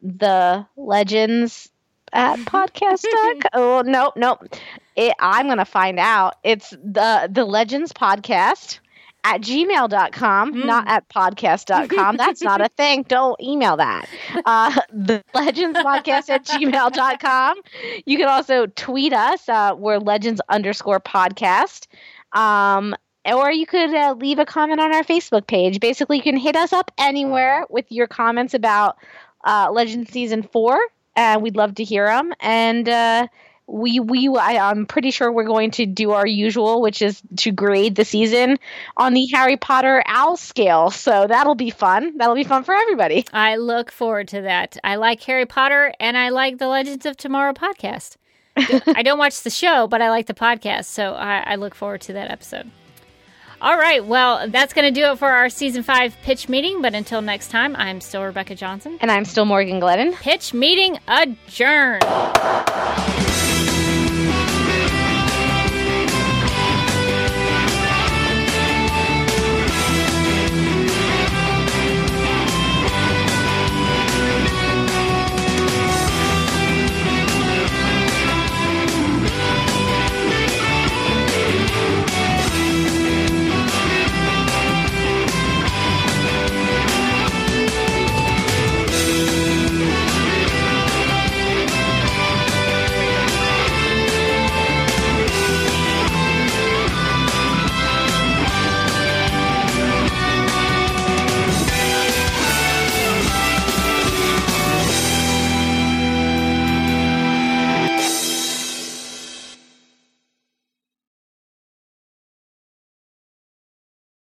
the legends at <laughs> podcast oh no no it, i'm gonna find out it's the the legends podcast at gmail.com, mm. not at podcast.com. That's not a <laughs> thing. Don't email that. Uh, the <laughs> legends podcast at gmail.com. You can also tweet us. Uh, we're legends underscore podcast. Um, or you could uh, leave a comment on our Facebook page. Basically, you can hit us up anywhere with your comments about uh, Legends Season 4. Uh, we'd love to hear them. And, uh, we we I, am pretty sure we're going to do our usual, which is to grade the season on the Harry Potter OWL scale. So that'll be fun. That'll be fun for everybody. I look forward to that. I like Harry Potter and I like the Legends of Tomorrow podcast. <laughs> I don't watch the show, but I like the podcast, so I, I look forward to that episode. All right, well, that's going to do it for our season five pitch meeting. But until next time, I'm still Rebecca Johnson. And I'm still Morgan Glennon. Pitch meeting adjourned.